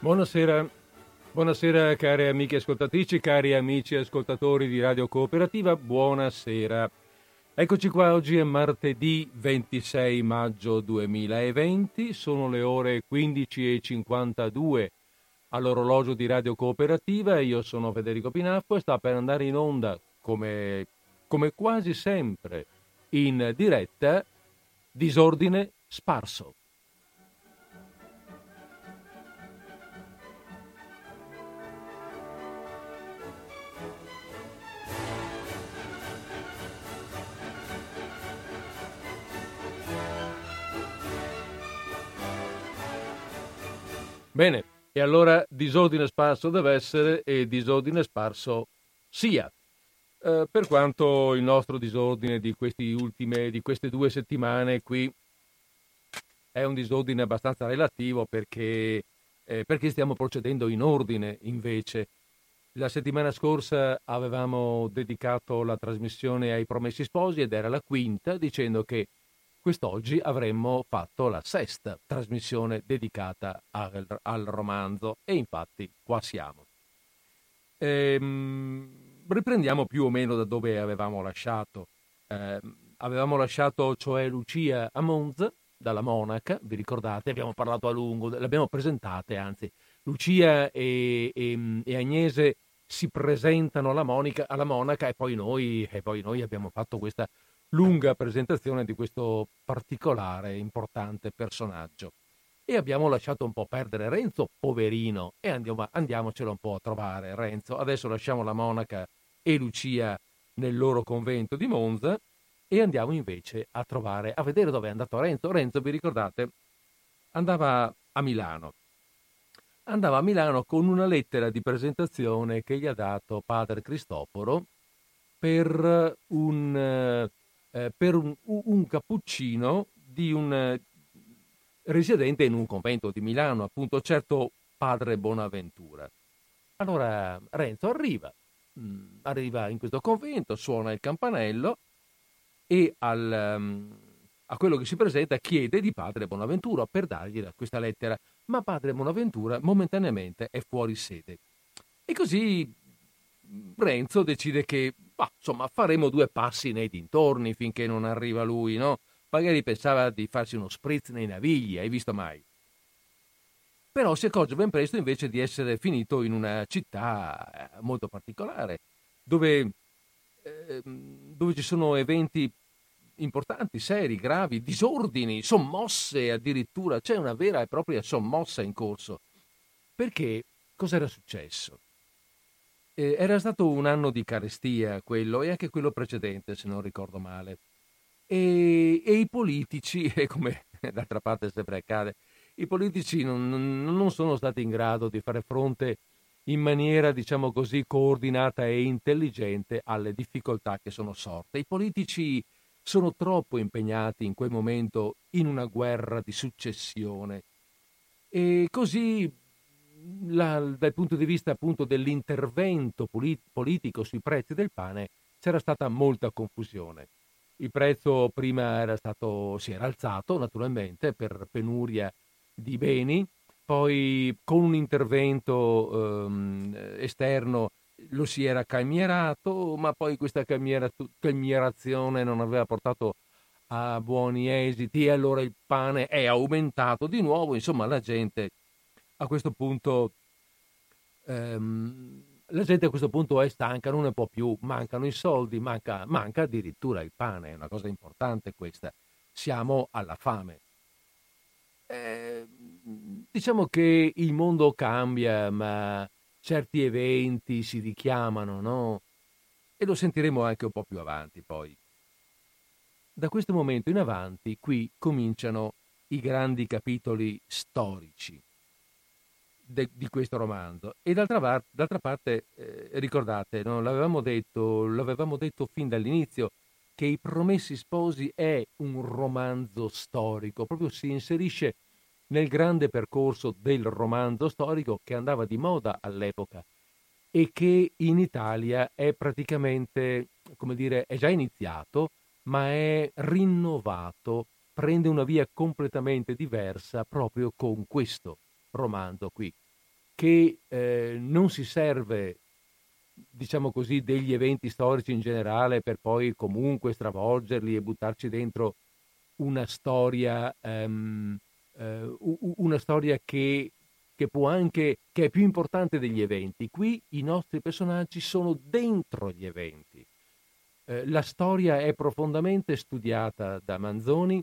Buonasera, buonasera cari amiche ascoltatrici, cari amici ascoltatori di Radio Cooperativa, buonasera. Eccoci qua, oggi è martedì 26 maggio 2020, sono le ore 15.52 all'orologio di Radio Cooperativa, io sono Federico Pinaffo e sta per andare in onda, come, come quasi sempre, in diretta, disordine sparso. Bene, e allora disordine sparso deve essere e disordine sparso sia. Eh, per quanto il nostro disordine di, ultime, di queste due settimane qui è un disordine abbastanza relativo perché, eh, perché stiamo procedendo in ordine invece. La settimana scorsa avevamo dedicato la trasmissione ai Promessi Sposi ed era la quinta dicendo che quest'oggi avremmo fatto la sesta trasmissione dedicata al, al romanzo e infatti qua siamo. Ehm, riprendiamo più o meno da dove avevamo lasciato. Eh, avevamo lasciato cioè Lucia a Monza, dalla monaca, vi ricordate? Abbiamo parlato a lungo, l'abbiamo presentate anzi. Lucia e, e, e Agnese si presentano alla, Monica, alla monaca e poi, noi, e poi noi abbiamo fatto questa lunga presentazione di questo particolare importante personaggio. E abbiamo lasciato un po' perdere Renzo, poverino, e andiamo, andiamocelo un po' a trovare Renzo. Adesso lasciamo la monaca e Lucia nel loro convento di Monza e andiamo invece a trovare, a vedere dove è andato Renzo. Renzo, vi ricordate, andava a Milano. Andava a Milano con una lettera di presentazione che gli ha dato padre Cristoforo per un eh, per un, un, cappuccino di un eh, residente in un convento di Milano, appunto, certo padre Bonaventura. Allora Renzo arriva, mm, arriva in questo convento, suona il campanello e al, um, a quello che si presenta chiede di padre Bonaventura per dargli questa lettera, ma padre Bonaventura momentaneamente è fuori sede. E così Renzo decide che bah, insomma faremo due passi nei dintorni finché non arriva lui, no? Magari pensava di farsi uno spritz nei navigli, hai visto mai? Però si accorge ben presto invece di essere finito in una città eh, molto particolare, dove, eh, dove ci sono eventi importanti, seri, gravi, disordini, sommosse addirittura, c'è una vera e propria sommossa in corso. Perché cos'era successo? Eh, era stato un anno di carestia quello e anche quello precedente, se non ricordo male. E, e i politici, e come d'altra parte sempre accade, i politici non, non, sono stati in grado di fare fronte in maniera, diciamo così, coordinata e intelligente alle difficoltà che sono sorte. I politici sono troppo impegnati in quel momento in una guerra di successione e così la, dal punto di vista appunto dell'intervento polit- politico sui prezzi del pane c'era stata molta confusione. Il prezzo prima era stato, si era alzato naturalmente per penuria di beni, poi con un intervento ehm, esterno lo si era calmierato, ma poi questa calmierazione non aveva portato a buoni esiti e allora il pane è aumentato di nuovo, insomma la gente a questo punto ehm, la gente a questo punto è stanca, non ne può più, mancano i soldi, manca, manca addirittura il pane, è una cosa importante questa. Siamo alla fame. Eh, diciamo che il mondo cambia, ma certi eventi si richiamano, no? E lo sentiremo anche un po' più avanti poi. Da questo momento in avanti qui cominciano i grandi capitoli storici de, di questo romanzo. E d'altra, d'altra parte, eh, ricordate, no? l'avevamo, detto, l'avevamo detto fin dall'inizio, che I Promessi Sposi è un romanzo storico, proprio si inserisce nel grande percorso del romanzo storico che andava di moda all'epoca e che in Italia è praticamente, come dire, è già iniziato, ma è rinnovato, prende una via completamente diversa proprio con questo romanzo qui. che eh, non si serve, diciamo così, degli eventi storici in generale per poi comunque stravolgerli e buttarci dentro una storia, um, uh, una storia che, che, può anche, che è più importante degli eventi. Qui i nostri personaggi sono dentro gli eventi. Uh, la storia è profondamente studiata da Manzoni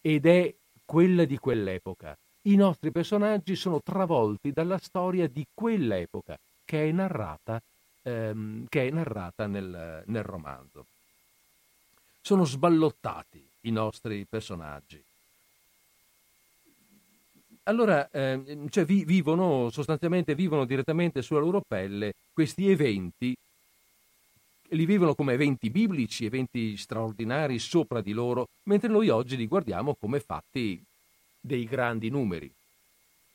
ed è quella di quell'epoca. I nostri personaggi sono travolti dalla storia di quell'epoca che è narrata, ehm, che è narrata nel, nel romanzo. Sono sballottati i nostri personaggi. Allora, eh, cioè vi, vivono, sostanzialmente vivono direttamente sulla loro pelle questi eventi, li vivono come eventi biblici, eventi straordinari sopra di loro, mentre noi oggi li guardiamo come fatti dei grandi numeri.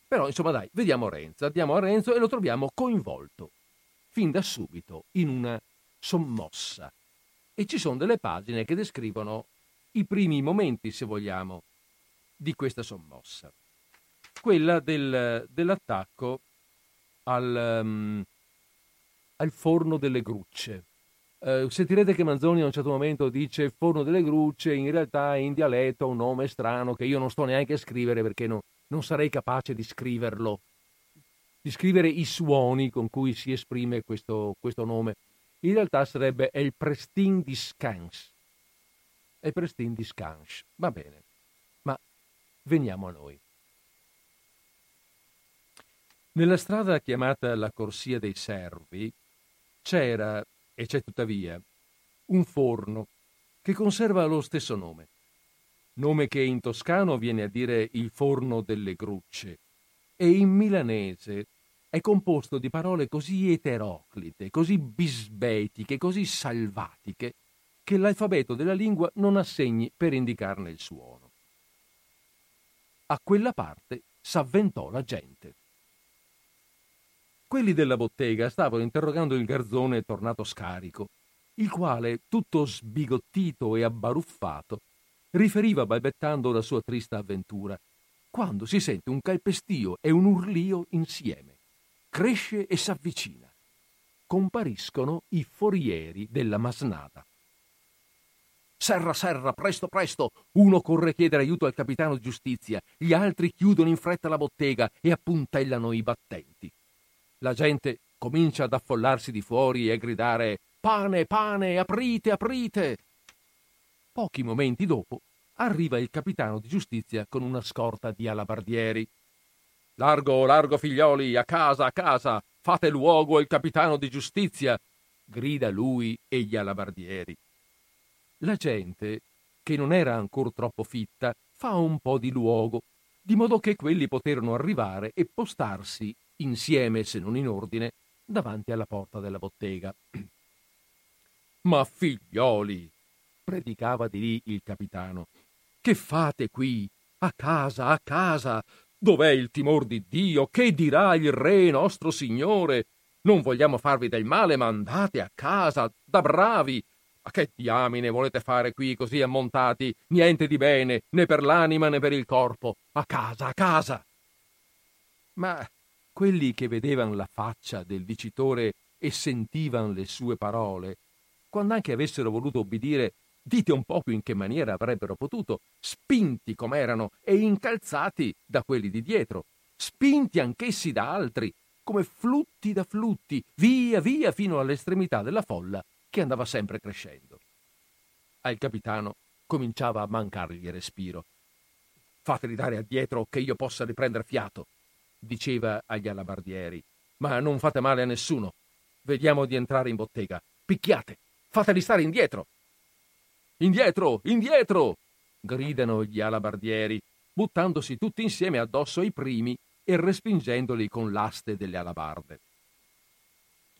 Però, insomma, dai, vediamo Renzo, andiamo a Renzo e lo troviamo coinvolto, fin da subito, in una sommossa. E ci sono delle pagine che descrivono i primi momenti, se vogliamo, di questa sommossa. Quella del, dell'attacco al, um, al, forno delle grucce. Uh, sentirete che Manzoni a un certo momento dice forno delle grucce, in realtà in dialetto un nome strano che io non sto neanche a scrivere perché no, non sarei capace di scriverlo, di scrivere i suoni con cui si esprime questo, questo nome. In realtà sarebbe El Prestin di Scans e Prestin di Scanch. Va bene, ma veniamo a noi. Nella strada chiamata la Corsia dei Servi c'era, e c'è tuttavia, un forno che conserva lo stesso nome, nome che in toscano viene a dire il forno delle grucce, e in milanese è composto di parole così eteroclite, così bisbetiche, così salvatiche, che l'alfabeto della lingua non ha segni per indicarne il suono. A quella parte s'avventò la gente. Quelli della bottega stavano interrogando il garzone tornato scarico, il quale, tutto sbigottito e abbaruffato, riferiva balbettando la sua trista avventura, quando si sente un calpestio e un urlio insieme. Cresce e s'avvicina. Compariscono i forieri della masnada. Serra, serra, presto, presto! Uno corre a chiedere aiuto al capitano di giustizia, gli altri chiudono in fretta la bottega e appuntellano i battenti. La gente comincia ad affollarsi di fuori e a gridare Pane, pane, aprite, aprite! Pochi momenti dopo arriva il capitano di giustizia con una scorta di alabardieri. Largo, largo figlioli, a casa, a casa, fate luogo al capitano di giustizia, grida lui e gli alabardieri. La gente, che non era ancora troppo fitta, fa un po' di luogo, di modo che quelli poterono arrivare e postarsi, insieme se non in ordine, davanti alla porta della bottega. Ma figlioli, predicava di lì il capitano, che fate qui? A casa, a casa. Dov'è il timor di Dio? Che dirà il Re nostro Signore? Non vogliamo farvi del male, ma andate a casa, da bravi, ma che diamine volete fare qui così ammontati? Niente di bene, né per l'anima né per il corpo. A casa, a casa. Ma quelli che vedevano la faccia del dicitore e sentivano le sue parole, quando anche avessero voluto obbedire, dite un poco in che maniera avrebbero potuto, spinti com'erano e incalzati da quelli di dietro, spinti anch'essi da altri, come flutti da flutti, via via fino all'estremità della folla che andava sempre crescendo. Al capitano cominciava a mancargli respiro. Fateli dare addietro che io possa riprendere fiato, diceva agli alabardieri. Ma non fate male a nessuno. Vediamo di entrare in bottega. Picchiate, fateli stare indietro. Indietro, indietro! gridano gli alabardieri, buttandosi tutti insieme addosso ai primi e respingendoli con l'aste delle alabarde.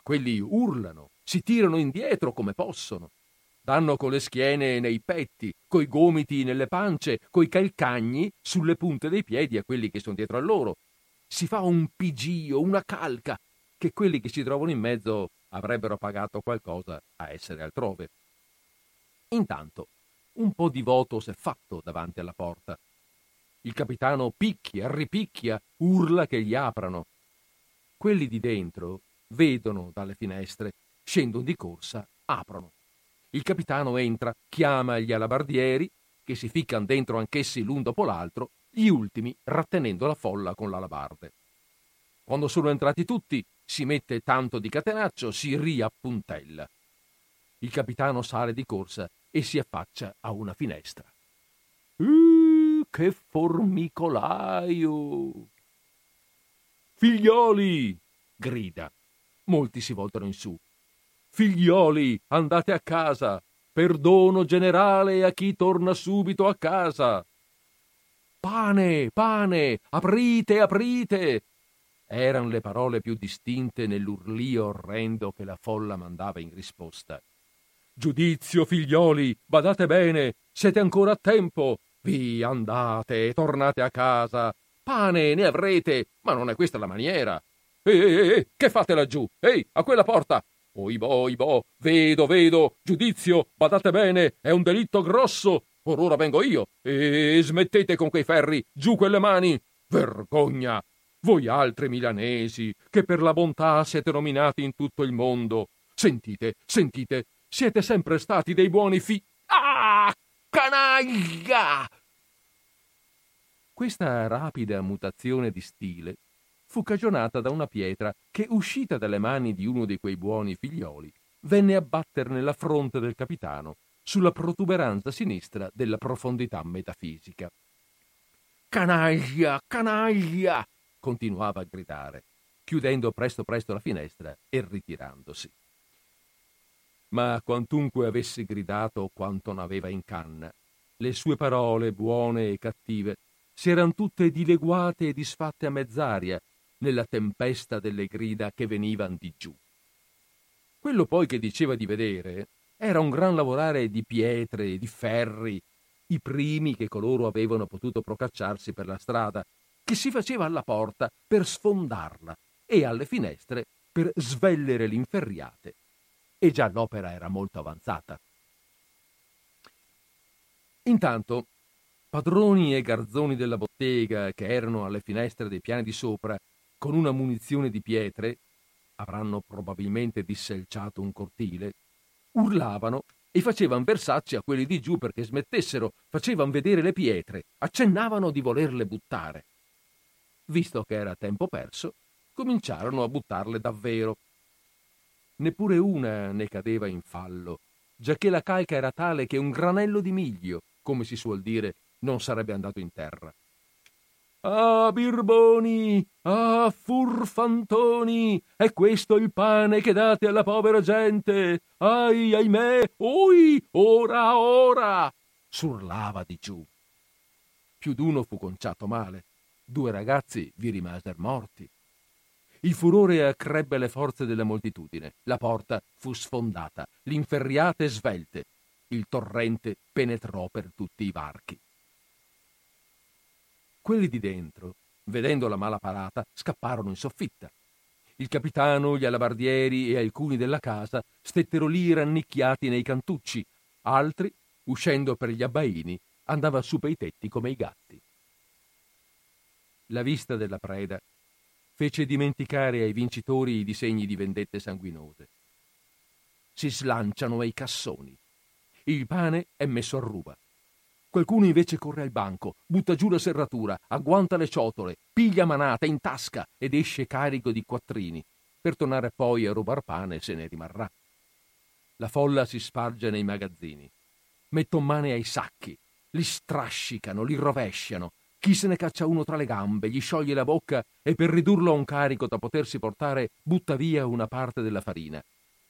Quelli urlano, si tirano indietro come possono. Danno con le schiene nei petti, coi gomiti nelle pance, coi calcagni sulle punte dei piedi a quelli che sono dietro a loro. Si fa un pigio, una calca, che quelli che si trovano in mezzo avrebbero pagato qualcosa a essere altrove. Intanto, un po' di voto s'è fatto davanti alla porta. Il capitano picchia, ripicchia, urla che gli aprano. Quelli di dentro vedono dalle finestre, scendono di corsa, aprono. Il capitano entra, chiama gli alabardieri, che si ficcano dentro anch'essi l'un dopo l'altro, gli ultimi rattenendo la folla con l'alabarde. Quando sono entrati tutti, si mette tanto di catenaccio, si riappuntella. Il capitano sale di corsa e si affaccia a una finestra. Uh, che formicolaio! Figlioli! grida. Molti si voltano in su. Figlioli, andate a casa. Perdono generale a chi torna subito a casa. Pane, pane, aprite, aprite. Eran le parole più distinte nell'urlio orrendo che la folla mandava in risposta. Giudizio, figlioli, badate bene, siete ancora a tempo. Vi andate, tornate a casa. Pane ne avrete, ma non è questa la maniera. Ehi, ehi, ehi, che fate laggiù? Ehi, a quella porta! Oibò, oibò, vedo, vedo, giudizio, badate bene, è un delitto grosso. Or ora vengo io. E smettete con quei ferri, giù quelle mani. Vergogna! Voi altri milanesi, che per la bontà siete nominati in tutto il mondo. Sentite, sentite, siete sempre stati dei buoni fi... Ah! Canaglia! Questa rapida mutazione di stile fu cagionata da una pietra che, uscita dalle mani di uno di quei buoni figlioli, venne a batter nella fronte del capitano sulla protuberanza sinistra della profondità metafisica. Canaglia, canaglia! continuava a gridare, chiudendo presto presto la finestra e ritirandosi. Ma quantunque avesse gridato quanto n'aveva in canna, le sue parole, buone e cattive, si eran tutte dileguate e disfatte a mezz'aria nella tempesta delle grida che venivan di giù. Quello poi che diceva di vedere era un gran lavorare di pietre, di ferri, i primi che coloro avevano potuto procacciarsi per la strada, che si faceva alla porta per sfondarla e alle finestre per svellere l'inferriate. E già l'opera era molto avanzata. Intanto, padroni e garzoni della bottega che erano alle finestre dei piani di sopra con una munizione di pietre, avranno probabilmente disselciato un cortile, urlavano e facevano versacci a quelli di giù perché smettessero, facevano vedere le pietre, accennavano di volerle buttare. Visto che era tempo perso, cominciarono a buttarle davvero. Neppure una ne cadeva in fallo, giacché la calca era tale che un granello di miglio, come si suol dire, non sarebbe andato in terra. Ah, birboni! Ah, furfantoni! È questo il pane che date alla povera gente! Ai, ahimè! Oi! Ora, ora! s'urlava di giù. Più d'uno fu conciato male. Due ragazzi vi rimasero morti. Il furore accrebbe le forze della moltitudine. La porta fu sfondata, l'inferriate svelte. Il torrente penetrò per tutti i varchi. Quelli di dentro, vedendo la mala parata, scapparono in soffitta. Il capitano, gli alabardieri e alcuni della casa stettero lì rannicchiati nei cantucci, altri, uscendo per gli abbaini, andavano su per i tetti come i gatti. La vista della preda fece dimenticare ai vincitori i disegni di vendette sanguinose. Si slanciano ai cassoni. Il pane è messo a ruba. Qualcuno invece corre al banco, butta giù la serratura, agguanta le ciotole, piglia manata in tasca ed esce carico di quattrini, per tornare poi a rubar pane se ne rimarrà. La folla si sparge nei magazzini. Metton mano ai sacchi, li strascicano, li rovesciano. Chi se ne caccia uno tra le gambe, gli scioglie la bocca e per ridurlo a un carico da potersi portare butta via una parte della farina.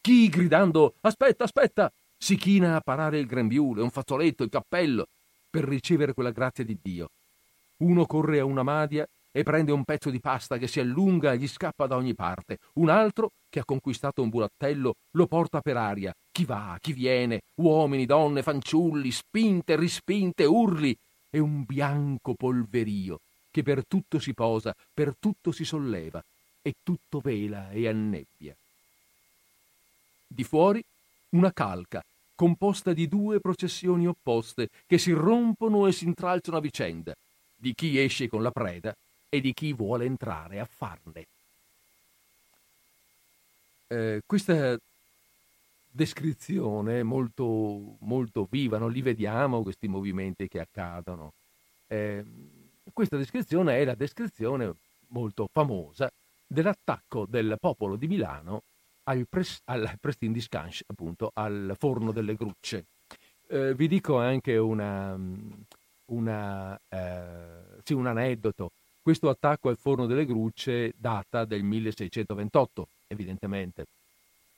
Chi, gridando Aspetta, aspetta, si china a parare il grembiule, un fazzoletto, il cappello, per ricevere quella grazia di Dio. Uno corre a una madia e prende un pezzo di pasta che si allunga e gli scappa da ogni parte. Un altro, che ha conquistato un burattello, lo porta per aria. Chi va, chi viene, uomini, donne, fanciulli, spinte, rispinte, urli e un bianco polverio che per tutto si posa, per tutto si solleva e tutto vela e annebbia. Di fuori una calca composta di due processioni opposte che si rompono e si intralciano a vicenda, di chi esce con la preda e di chi vuole entrare a farne. eh, questa descrizione molto, molto viva, non li vediamo questi movimenti che accadono. Eh, questa descrizione è la descrizione molto famosa dell'attacco del popolo di Milano al, pres, al Prestin di appunto, al forno delle grucce. Eh, vi dico anche una, una, eh, sì, un aneddoto. Questo attacco al forno delle grucce data del 1628, evidentemente.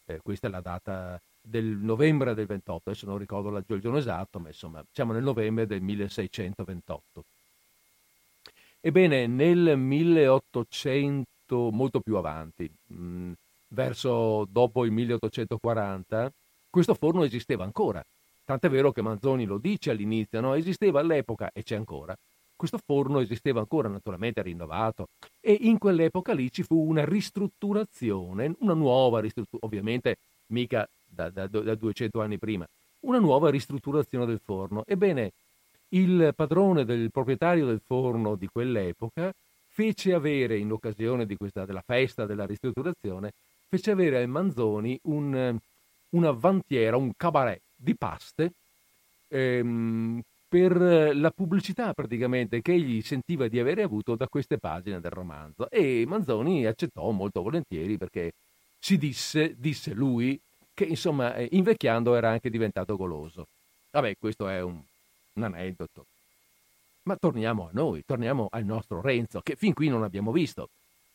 Eh, questa è la data del novembre del 28, adesso non ricordo il giorno esatto, ma insomma siamo nel novembre del 1628. Ebbene, nel 1800, molto più avanti, mh, mm, verso dopo il 1840, questo forno esisteva ancora. Tant'è vero che Manzoni lo dice all'inizio, no? esisteva all'epoca e c'è ancora. Questo forno esisteva ancora, naturalmente rinnovato, e in quell'epoca lì ci fu una ristrutturazione, una nuova ristrutturazione, ovviamente mica da, da, da 200 anni prima, una nuova ristrutturazione del forno. Ebbene, il padrone del proprietario del forno di quell'epoca fece avere, in occasione questa, della festa della ristrutturazione, fece avere ai Manzoni un, una vantiera, un cabaret di paste ehm, per la pubblicità praticamente che egli sentiva di avere avuto da queste pagine del romanzo e Manzoni accettò molto volentieri perché si disse, disse lui, che insomma eh, invecchiando era anche diventato goloso. Vabbè, questo è un, un aneddoto. Ma torniamo a noi, torniamo al nostro Renzo, che fin qui non abbiamo visto.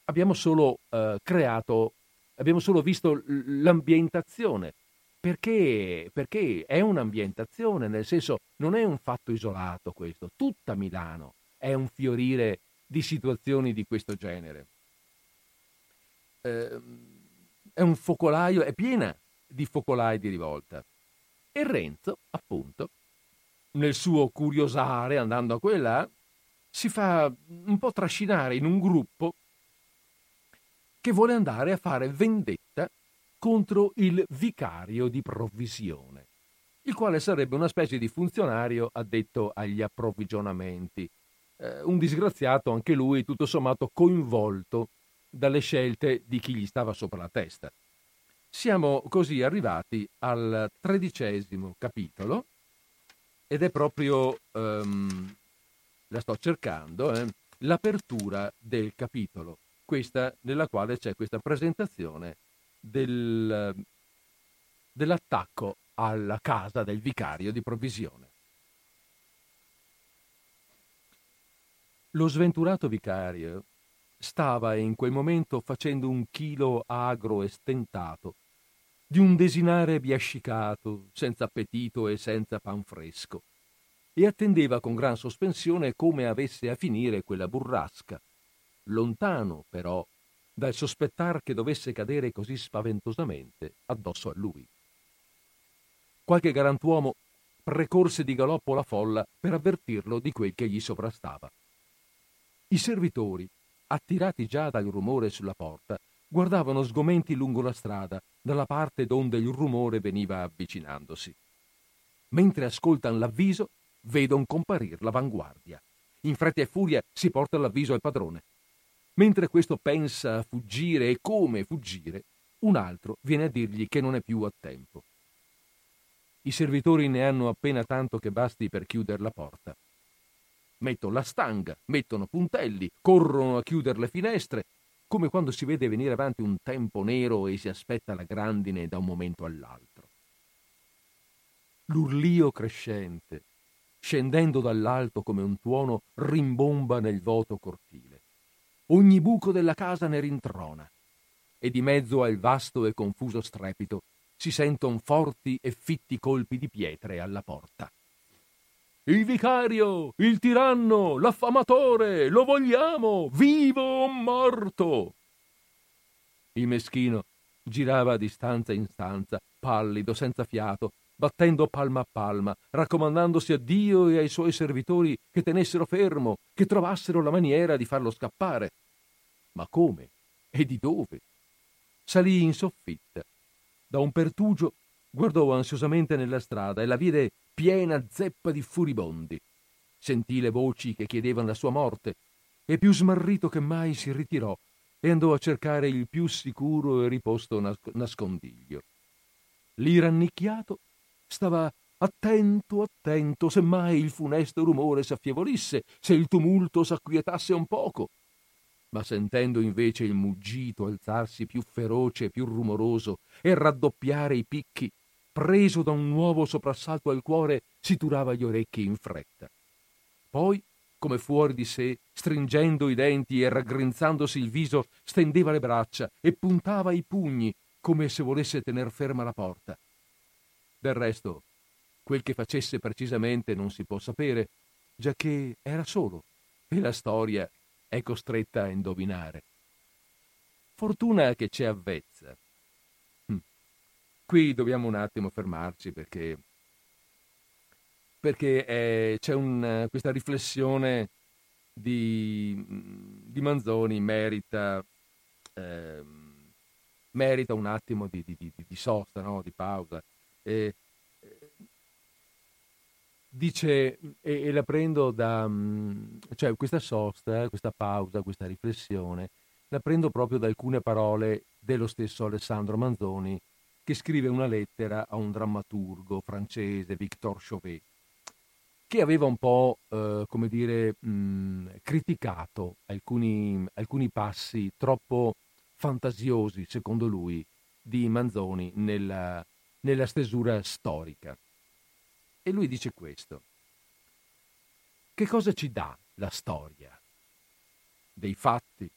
Abbiamo solo eh, creato, abbiamo solo visto l'ambientazione. Perché? Perché è un'ambientazione, nel senso non è un fatto isolato questo. Tutta Milano è un fiorire di situazioni di questo genere. Eh, è un focolaio, è piena di focolai di rivolta. E Renzo, appunto, nel suo curiosare, andando a quella, si fa un po' trascinare in un gruppo che vuole andare a fare vendetta contro il vicario di provvisione, il quale sarebbe una specie di funzionario addetto agli approvvigionamenti, eh, un disgraziato anche lui tutto sommato coinvolto dalle scelte di chi gli stava sopra la testa. Siamo così arrivati al tredicesimo capitolo ed è proprio, um, la sto cercando, eh, l'apertura del capitolo, questa nella quale c'è questa presentazione del, dell'attacco alla casa del vicario di provvisione. Lo sventurato vicario stava in quel momento facendo un chilo agro e stentato di un desinare biascicato, senza appetito e senza pan fresco, e attendeva con gran sospensione come avesse a finire quella burrasca, lontano però dal sospettar che dovesse cadere così spaventosamente addosso a lui. Qualche galantuomo precorse di galoppo la folla per avvertirlo di quel che gli sovrastava. I servitori, attirati già dal rumore sulla porta, guardavano sgomenti lungo la strada, dalla parte donde il rumore veniva avvicinandosi. Mentre ascoltan l'avviso, vedono comparir l'avanguardia. In fretta e furia si porta l'avviso al padrone. Mentre questo pensa a fuggire e come fuggire, un altro viene a dirgli che non è più a tempo. I servitori ne hanno appena tanto che basti per chiudere la porta. Mettono la stanga, mettono puntelli, corrono a chiudere le finestre come quando si vede venire avanti un tempo nero e si aspetta la grandine da un momento all'altro. L'urlio crescente, scendendo dall'alto come un tuono, rimbomba nel vuoto cortile. Ogni buco della casa ne rintrona, e di mezzo al vasto e confuso strepito si sentono forti e fitti colpi di pietre alla porta. Il vicario, il tiranno, l'affamatore, lo vogliamo, vivo o morto. Il meschino girava di stanza in stanza, pallido, senza fiato, battendo palma a palma, raccomandandosi a Dio e ai suoi servitori che tenessero fermo, che trovassero la maniera di farlo scappare. Ma come? E di dove? Salì in soffitta. Da un pertugio guardò ansiosamente nella strada e la vide piena zeppa di furibondi. Sentì le voci che chiedevano la sua morte e più smarrito che mai si ritirò e andò a cercare il più sicuro e riposto nascondiglio. Lì rannicchiato stava attento, attento, se mai il funesto rumore s'affievolisse, se il tumulto s'acquietasse un poco. Ma sentendo invece il muggito alzarsi più feroce e più rumoroso e raddoppiare i picchi, preso da un nuovo soprassalto al cuore, si turava gli orecchi in fretta. Poi, come fuori di sé, stringendo i denti e raggrinzandosi il viso, stendeva le braccia e puntava i pugni come se volesse tener ferma la porta. Del resto, quel che facesse precisamente non si può sapere, giacché era solo e la storia è costretta a indovinare. Fortuna che c'è avvezza. Hm. Qui dobbiamo un attimo fermarci perché, perché eh, c'è un, questa riflessione di, di Manzoni merita, eh, merita un attimo di, di, di sosta, no? di pausa. Eh, dice, e, e, la prendo da, mm, cioè questa sosta, questa pausa, questa riflessione, la prendo proprio da alcune parole dello stesso Alessandro Manzoni, che scrive una lettera a un drammaturgo francese, Victor Chauvet, che aveva un po', eh, come dire, mh, mm, criticato alcuni, alcuni passi troppo fantasiosi, secondo lui, di Manzoni nella, nella stesura storica. E lui dice questo. Che cosa ci dà la storia? Dei fatti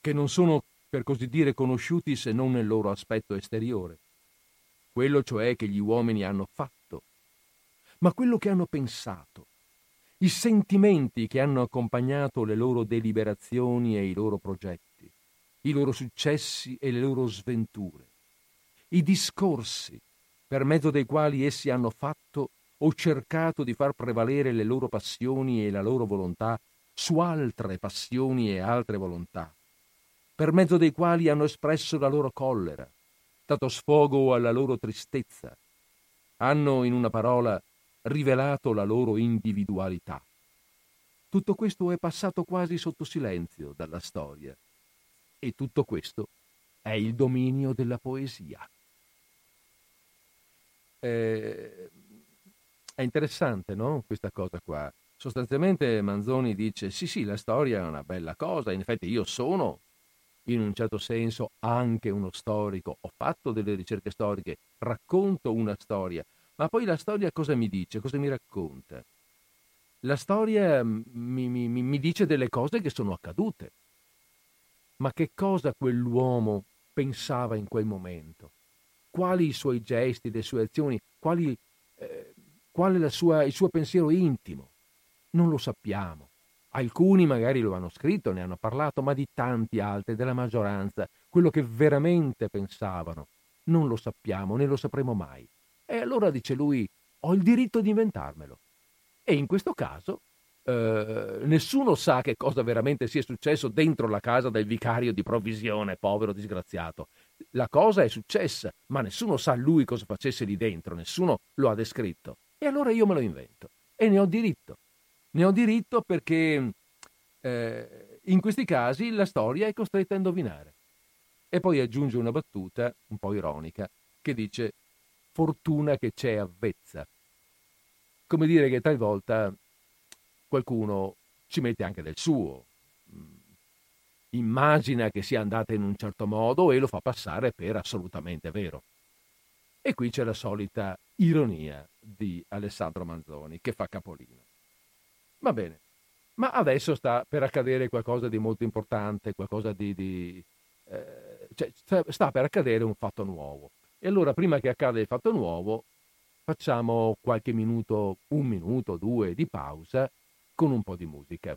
che non sono, per così dire, conosciuti se non nel loro aspetto esteriore. Quello cioè che gli uomini hanno fatto, ma quello che hanno pensato, i sentimenti che hanno accompagnato le loro deliberazioni e i loro progetti, i loro successi e le loro sventure, i discorsi per mezzo dei quali essi hanno fatto o cercato di far prevalere le loro passioni e la loro volontà su altre passioni e altre volontà, per mezzo dei quali hanno espresso la loro collera, dato sfogo alla loro tristezza, hanno, in una parola, rivelato la loro individualità. Tutto questo è passato quasi sotto silenzio dalla storia e tutto questo è il dominio della poesia. Eh, è interessante, no? Questa cosa qua. Sostanzialmente Manzoni dice: sì, sì, la storia è una bella cosa. In effetti, io sono in un certo senso anche uno storico. Ho fatto delle ricerche storiche, racconto una storia, ma poi la storia cosa mi dice? Cosa mi racconta? La storia mi, mi, mi dice delle cose che sono accadute. Ma che cosa quell'uomo pensava in quel momento? Quali i suoi gesti, le sue azioni, quali eh, qual è sua, il suo pensiero intimo. Non lo sappiamo. Alcuni magari lo hanno scritto, ne hanno parlato, ma di tanti altri, della maggioranza, quello che veramente pensavano, non lo sappiamo, né lo sapremo mai. E allora dice lui, ho il diritto di inventarmelo. E in questo caso eh, nessuno sa che cosa veramente sia successo dentro la casa del vicario di provvisione, povero disgraziato. La cosa è successa, ma nessuno sa lui cosa facesse lì dentro, nessuno lo ha descritto. E allora io me lo invento e ne ho diritto. Ne ho diritto perché eh, in questi casi la storia è costretta a indovinare. E poi aggiunge una battuta un po' ironica che dice fortuna che c'è avvezza. Come dire che talvolta qualcuno ci mette anche del suo, immagina che sia andata in un certo modo e lo fa passare per assolutamente vero. E qui c'è la solita ironia di Alessandro Manzoni che fa capolino. Va bene, ma adesso sta per accadere qualcosa di molto importante, qualcosa di... di eh, cioè, sta per accadere un fatto nuovo. E allora prima che accada il fatto nuovo facciamo qualche minuto, un minuto, due di pausa con un po' di musica.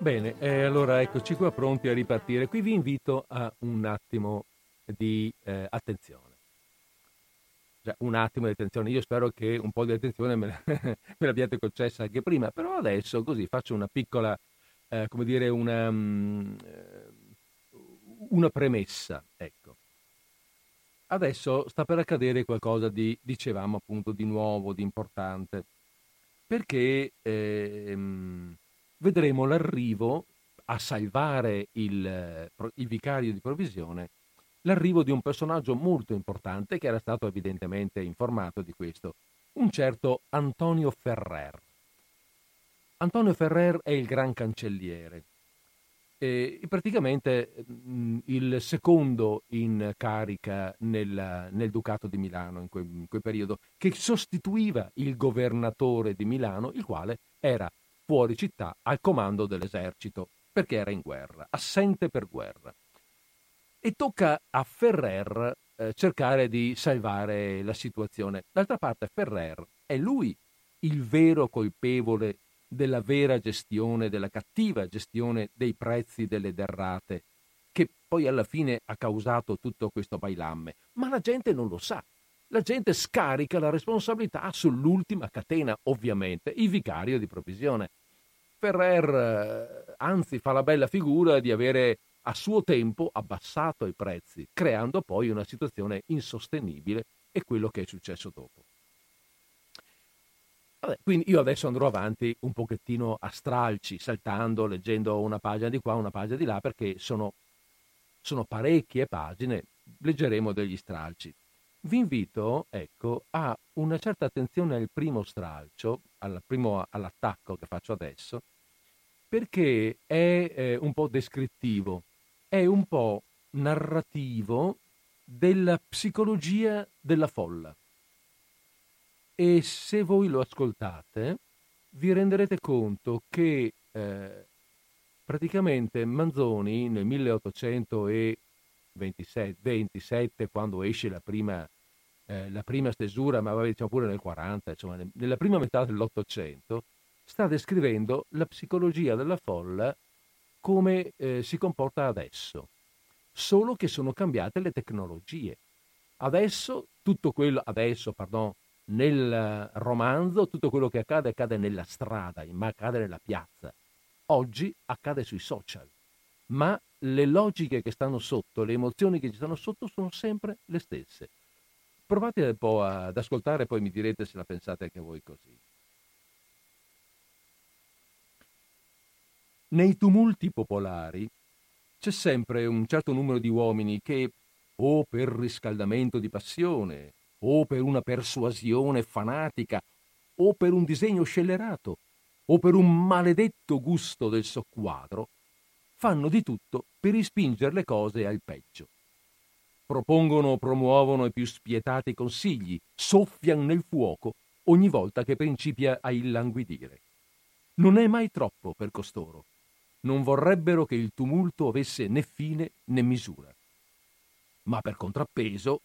Bene, eh, allora eccoci qua pronti a ripartire. Qui vi invito a un attimo di eh, attenzione. Cioè, un attimo di attenzione. Io spero che un po' di attenzione me, me l'abbiate concessa anche prima, però adesso così faccio una piccola, eh, come dire, una, um, una premessa. Ecco. Adesso sta per accadere qualcosa di, dicevamo appunto, di nuovo, di importante, perché ehm, vedremo l'arrivo a salvare il, il vicario di provvisione, l'arrivo di un personaggio molto importante che era stato evidentemente informato di questo, un certo Antonio Ferrer. Antonio Ferrer è il gran cancelliere, e praticamente mh, il secondo in carica nel, nel Ducato di Milano in, que, in, quel periodo, che sostituiva il governatore di Milano, il quale era fuori città al comando dell'esercito, perché era in guerra, assente per guerra. E tocca a Ferrer eh, cercare di salvare la situazione. D'altra parte Ferrer è lui il vero colpevole della vera gestione, della cattiva gestione dei prezzi delle derrate, che poi alla fine ha causato tutto questo bailamme. Ma la gente non lo sa. La gente scarica la responsabilità sull'ultima catena, ovviamente, il vicario di provvisione. Ferrer, anzi, fa la bella figura di avere a suo tempo abbassato i prezzi, creando poi una situazione insostenibile e quello che è successo dopo. Vabbè, quindi io adesso andrò avanti un pochettino a stralci, saltando, leggendo una pagina di qua, una pagina di là, perché sono, sono parecchie pagine, leggeremo degli stralci. Vi invito, ecco, a una certa attenzione al primo stralcio, al primo, all'attacco che faccio adesso, perché è eh, un po' descrittivo, è un po' narrativo della psicologia della folla e se voi lo ascoltate vi renderete conto che eh, praticamente Manzoni nel 1827, quando esce la prima, eh, la prima stesura, ma diciamo pure nel 40, insomma, nella prima metà dell'Ottocento, sta descrivendo la psicologia della folla come eh, si comporta adesso, solo che sono cambiate le tecnologie. Adesso tutto quello, adesso, pardon, nel romanzo tutto quello che accade accade nella strada, ma accade nella piazza. Oggi accade sui social, ma le logiche che stanno sotto, le emozioni che ci stanno sotto sono sempre le stesse. Provate un po' ad ascoltare e poi mi direte se la pensate anche voi così. Nei tumulti popolari c'è sempre un certo numero di uomini che, o per riscaldamento di passione, o per una persuasione fanatica, o per un disegno scellerato, o per un maledetto gusto del soqquadro, fanno di tutto per rispingere le cose al peggio. Propongono o promuovono i più spietati consigli, soffiano nel fuoco ogni volta che principia a illanguidire. Non è mai troppo per costoro. Non vorrebbero che il tumulto avesse né fine né misura. Ma per contrappeso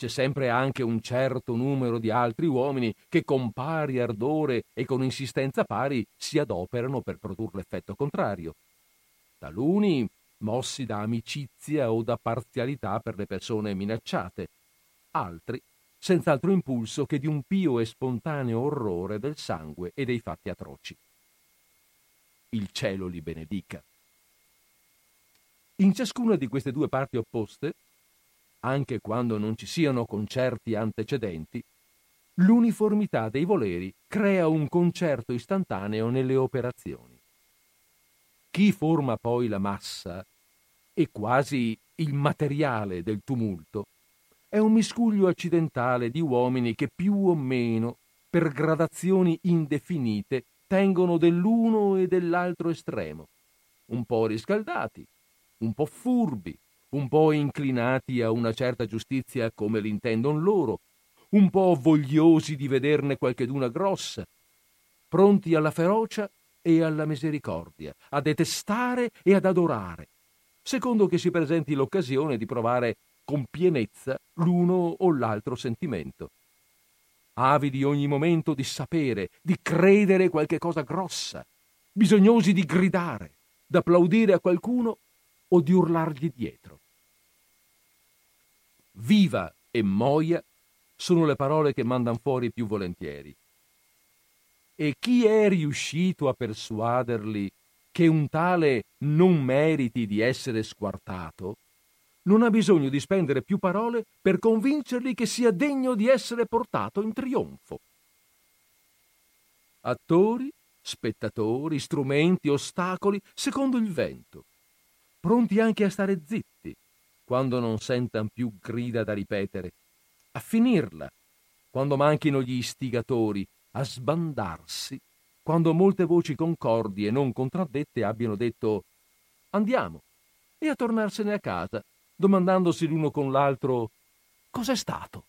c'è sempre anche un certo numero di altri uomini che con pari ardore e con insistenza pari si adoperano per produrre l'effetto contrario. Taluni mossi da amicizia o da parzialità per le persone minacciate, altri senz'altro impulso che di un pio e spontaneo orrore del sangue e dei fatti atroci. Il cielo li benedica. In ciascuna di queste due parti opposte anche quando non ci siano concerti antecedenti, l'uniformità dei voleri crea un concerto istantaneo nelle operazioni. Chi forma poi la massa e quasi il materiale del tumulto è un miscuglio accidentale di uomini che più o meno, per gradazioni indefinite, tengono dell'uno e dell'altro estremo, un po' riscaldati, un po' furbi, un po' inclinati a una certa giustizia come l'intendon loro, un po' vogliosi di vederne qualcheduna grossa, pronti alla ferocia e alla misericordia, a detestare e ad adorare, secondo che si presenti l'occasione di provare con pienezza l'uno o l'altro sentimento. Avidi ogni momento di sapere, di credere qualche cosa grossa, bisognosi di gridare, d'applaudire a qualcuno o di urlargli dietro. Viva e moia sono le parole che mandan fuori più volentieri. E chi è riuscito a persuaderli che un tale non meriti di essere squartato, non ha bisogno di spendere più parole per convincerli che sia degno di essere portato in trionfo. Attori, spettatori, strumenti, ostacoli, secondo il vento, pronti anche a stare zitti quando non sentan più grida da ripetere, a finirla quando manchino gli istigatori, a sbandarsi quando molte voci concordi e non contraddette abbiano detto andiamo e a tornarsene a casa domandandosi l'uno con l'altro cos'è stato.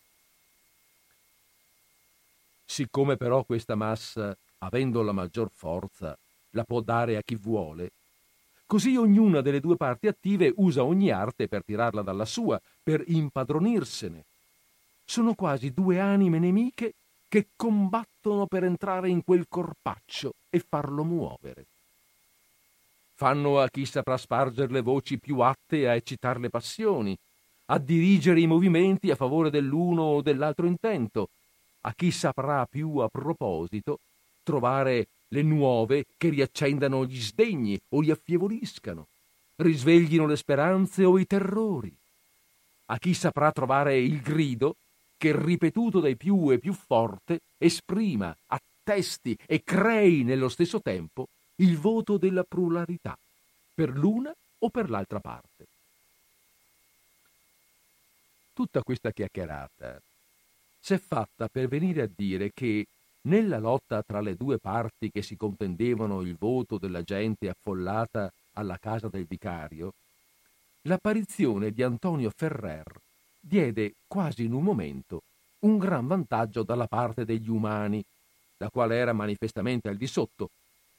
Siccome però questa massa, avendo la maggior forza, la può dare a chi vuole, così ognuna delle due parti attive usa ogni arte per tirarla dalla sua, per impadronirsene. Sono quasi due anime nemiche che combattono per entrare in quel corpaccio e farlo muovere fanno a chi saprà spargere le voci più atte a eccitar le passioni, a dirigere i movimenti a favore dell'uno o dell'altro intento, a chi saprà più a proposito trovare le nuove che riaccendano gli sdegni o li affievoliscano, risveglino le speranze o i terrori, a chi saprà trovare il grido che ripetuto dai più e più forte esprima, attesti e crei nello stesso tempo il voto della pluralità, per l'una o per l'altra parte. Tutta questa chiacchierata s'è fatta per venire a dire che nella lotta tra le due parti che si contendevano il voto della gente affollata alla casa del vicario, l'apparizione di Antonio Ferrer diede quasi in un momento un gran vantaggio dalla parte degli umani, la quale era manifestamente al di sotto,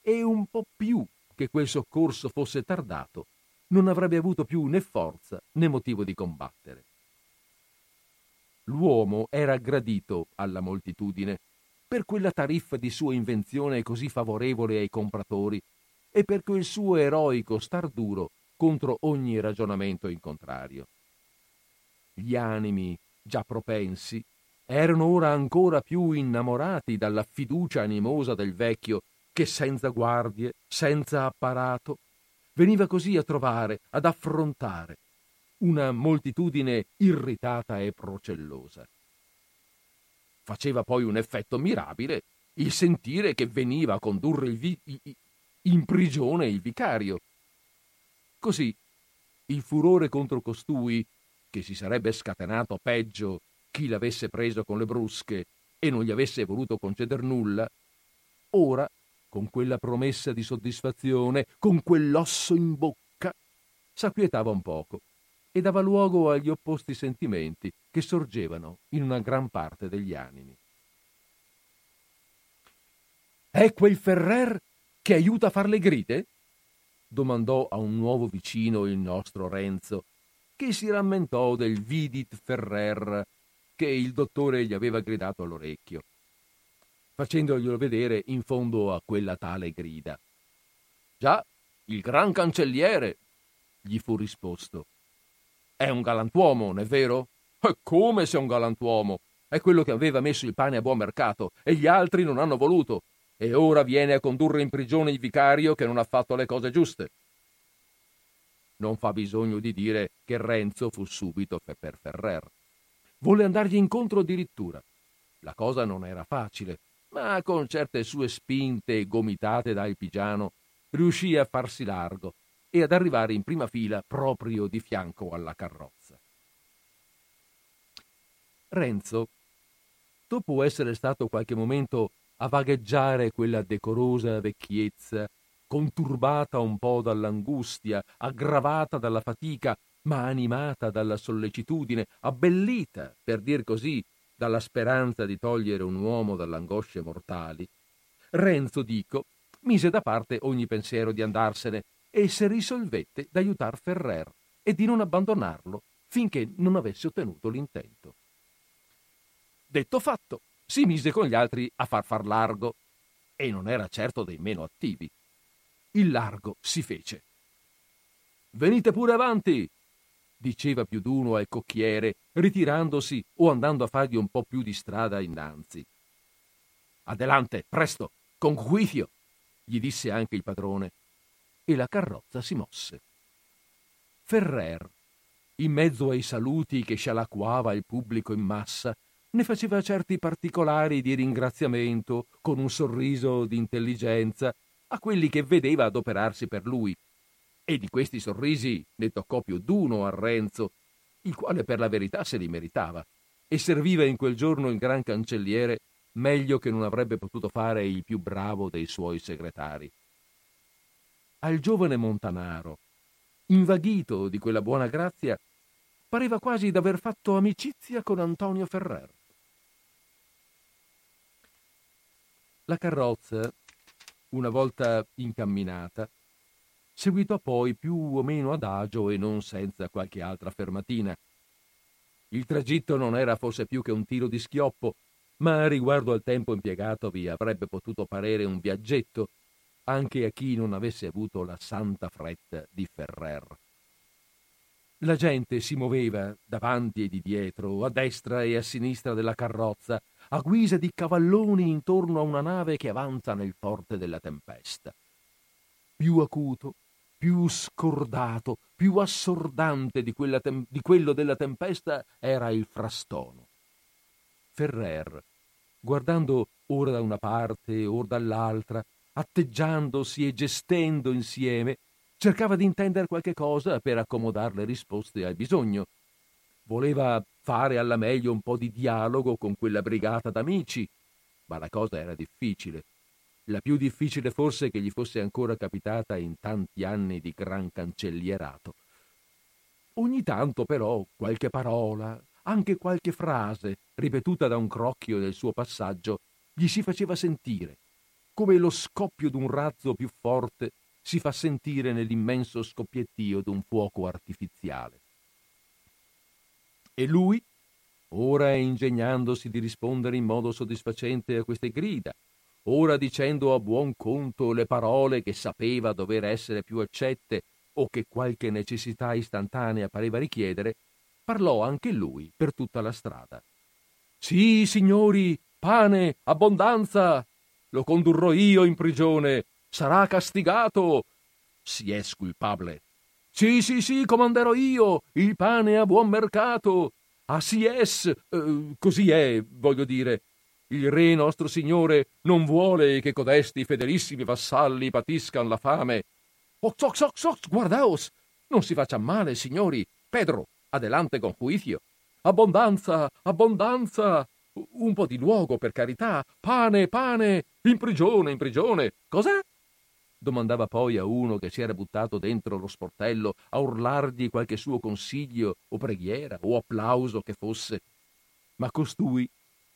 e un po' più che quel soccorso fosse tardato, non avrebbe avuto più né forza né motivo di combattere. L'uomo era gradito alla moltitudine per quella tariffa di sua invenzione così favorevole ai compratori e per quel suo eroico star duro contro ogni ragionamento in contrario. Gli animi, già propensi, erano ora ancora più innamorati dalla fiducia animosa del vecchio che senza guardie, senza apparato, veniva così a trovare, ad affrontare una moltitudine irritata e procellosa. Faceva poi un effetto mirabile il sentire che veniva a condurre vi- in prigione il vicario. Così il furore contro costui, che si sarebbe scatenato peggio chi l'avesse preso con le brusche e non gli avesse voluto conceder nulla, ora con quella promessa di soddisfazione, con quell'osso in bocca, s'acquietava un poco e dava luogo agli opposti sentimenti che sorgevano in una gran parte degli animi. È quel Ferrer che aiuta a far le gride? domandò a un nuovo vicino il nostro Renzo, che si rammentò del Vidit Ferrer che il dottore gli aveva gridato all'orecchio facendoglielo vedere in fondo a quella tale grida. Già, il gran cancelliere, gli fu risposto. È un galantuomo, non è vero? E come se è un galantuomo? È quello che aveva messo il pane a buon mercato e gli altri non hanno voluto. E ora viene a condurre in prigione il vicario che non ha fatto le cose giuste. Non fa bisogno di dire che Renzo fu subito per Ferrer. Volle andargli incontro addirittura. La cosa non era facile, ma con certe sue spinte e gomitate da Alpigiano riuscì a farsi largo e ad arrivare in prima fila proprio di fianco alla carrozza. Renzo, dopo essere stato qualche momento a vagheggiare quella decorosa vecchiezza, conturbata un po' dall'angustia, aggravata dalla fatica, ma animata dalla sollecitudine, abbellita, per dir così, dalla speranza di togliere un uomo dalle angosce mortali, Renzo, dico, mise da parte ogni pensiero di andarsene e si risolvette d'aiutar Ferrer e di non abbandonarlo finché non avesse ottenuto l'intento. Detto fatto, si mise con gli altri a far far largo e non era certo dei meno attivi. Il largo si fece. Venite pure avanti, diceva più d'uno al cocchiere, ritirandosi o andando a fargli un po' più di strada innanzi. Adelante, presto, con juizio, gli disse anche il padrone, e la carrozza si mosse. Ferrer, in mezzo ai saluti che scialacquava il pubblico in massa, ne faceva certi particolari di ringraziamento con un sorriso di intelligenza a quelli che vedeva adoperarsi per lui e di questi sorrisi ne toccò più d'uno a Renzo, il quale per la verità se li meritava, e serviva in quel giorno il gran cancelliere meglio che non avrebbe potuto fare il più bravo dei suoi segretari. Al giovane Montanaro, invaghito di quella buona grazia, pareva quasi d'aver fatto amicizia con Antonio Ferrer. La carrozza, una volta incamminata, seguitò poi più o meno adagio e non senza qualche altra fermatina. Il tragitto non era forse più che un tiro di schioppo, ma riguardo al tempo impiegato vi avrebbe potuto parere un viaggetto anche a chi non avesse avuto la santa fretta di Ferrer. La gente si muoveva davanti e di dietro, a destra e a sinistra della carrozza, a guisa di cavalloni intorno a una nave che avanza nel forte della tempesta. Più acuto, più scordato, più assordante di, tem- di quello della tempesta era il frastono. Ferrer, guardando ora da una parte, ora dall'altra, atteggiandosi e gestendo insieme, cercava di intendere qualche cosa per accomodare le risposte al bisogno. Voleva fare alla meglio un po' di dialogo con quella brigata d'amici, ma la cosa era difficile la più difficile forse che gli fosse ancora capitata in tanti anni di gran cancellierato. Ogni tanto però qualche parola, anche qualche frase, ripetuta da un crocchio nel suo passaggio, gli si faceva sentire, come lo scoppio d'un razzo più forte si fa sentire nell'immenso scoppiettio d'un fuoco artificiale. E lui, ora ingegnandosi di rispondere in modo soddisfacente a queste grida, ora dicendo a buon conto le parole che sapeva dover essere più accette o che qualche necessità istantanea pareva richiedere, parlò anche lui per tutta la strada. Sì, signori, pane, abbondanza. Lo condurrò io in prigione. Sarà castigato. Si è sculpable. Sì, sì, sì, comanderò io. Il pane a buon mercato. Si es. Eh, così è, voglio dire. Il re nostro Signore non vuole che codesti fedelissimi vassalli patiscan la fame. Ox, ox, ox, ox, guardaos! Non si faccia male, signori. Pedro, adelante con juicio. Abbondanza, abbondanza! Un po' di luogo, per carità. Pane, pane! In prigione, in prigione! Cos'è? domandava poi a uno che si era buttato dentro lo sportello a urlargli qualche suo consiglio o preghiera o applauso che fosse. Ma costui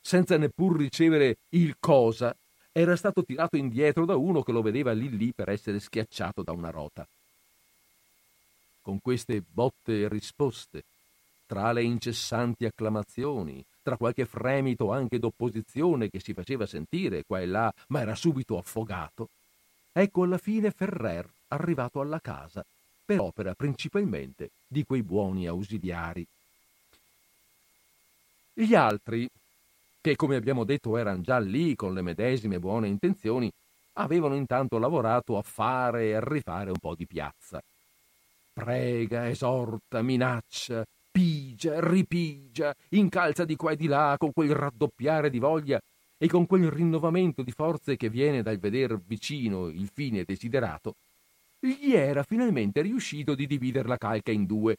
senza neppur ricevere il cosa, era stato tirato indietro da uno che lo vedeva lì lì per essere schiacciato da una rota. Con queste botte e risposte, tra le incessanti acclamazioni, tra qualche fremito anche d'opposizione che si faceva sentire qua e là, ma era subito affogato, ecco alla fine Ferrer arrivato alla casa, per opera principalmente di quei buoni ausiliari. Gli altri, che come abbiamo detto erano già lì con le medesime buone intenzioni, avevano intanto lavorato a fare e a rifare un po' di piazza. Prega, esorta, minaccia, pigia, ripigia, incalza di qua e di là con quel raddoppiare di voglia e con quel rinnovamento di forze che viene dal veder vicino il fine desiderato, gli era finalmente riuscito di dividere la calca in due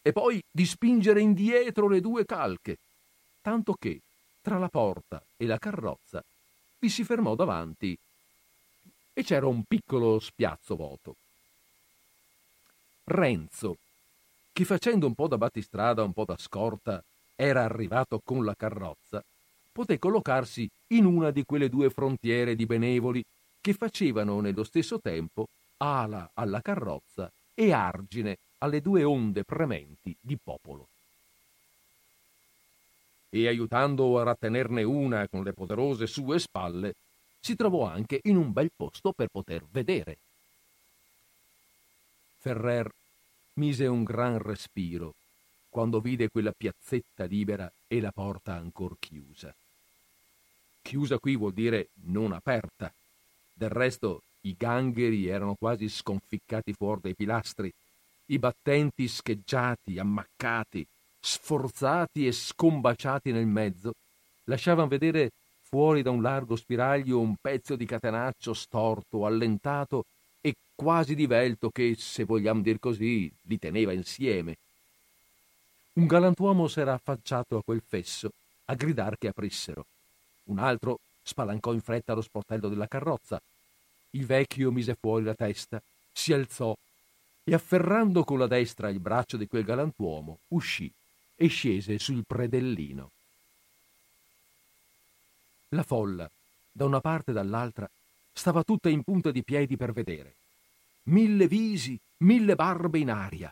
e poi di spingere indietro le due calche tanto che tra la porta e la carrozza vi si fermò davanti e c'era un piccolo spiazzo vuoto. Renzo, che facendo un po' da battistrada, un po' da scorta, era arrivato con la carrozza, poté collocarsi in una di quelle due frontiere di benevoli che facevano nello stesso tempo ala alla carrozza e argine alle due onde prementi di popolo. E aiutando a rattenerne una con le poderose sue spalle, si trovò anche in un bel posto per poter vedere. Ferrer mise un gran respiro quando vide quella piazzetta libera e la porta ancor chiusa. Chiusa qui vuol dire non aperta. Del resto i gangheri erano quasi sconficcati fuori dai pilastri, i battenti scheggiati, ammaccati, sforzati e scombaciati nel mezzo, lasciavano vedere fuori da un largo spiraglio un pezzo di catenaccio storto, allentato quasi divelto che, se vogliamo dir così, li teneva insieme. Un galantuomo s'era affacciato a quel fesso a gridar che aprissero. Un altro spalancò in fretta lo sportello della carrozza. Il vecchio mise fuori la testa, si alzò e afferrando con la destra il braccio di quel galantuomo, uscì e scese sul predellino. La folla, da una parte e dall'altra, stava tutta in punta di piedi per vedere. Mille visi, mille barbe in aria.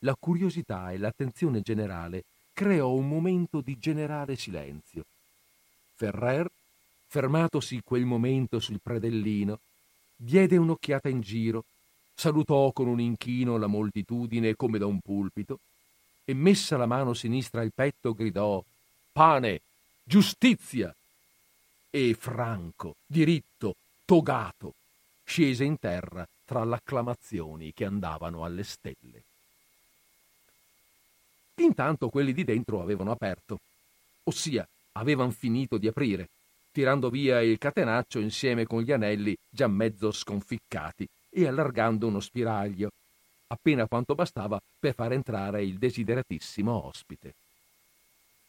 La curiosità e l'attenzione generale creò un momento di generale silenzio. Ferrer, fermatosi quel momento sul predellino, diede un'occhiata in giro, salutò con un inchino la moltitudine come da un pulpito e messa la mano sinistra al petto gridò Pane, giustizia! E franco, diritto, togato, scese in terra tra l'acclamazioni che andavano alle stelle. Intanto quelli di dentro avevano aperto, ossia avevano finito di aprire, tirando via il catenaccio insieme con gli anelli già mezzo sconficcati e allargando uno spiraglio, appena quanto bastava per far entrare il desideratissimo ospite.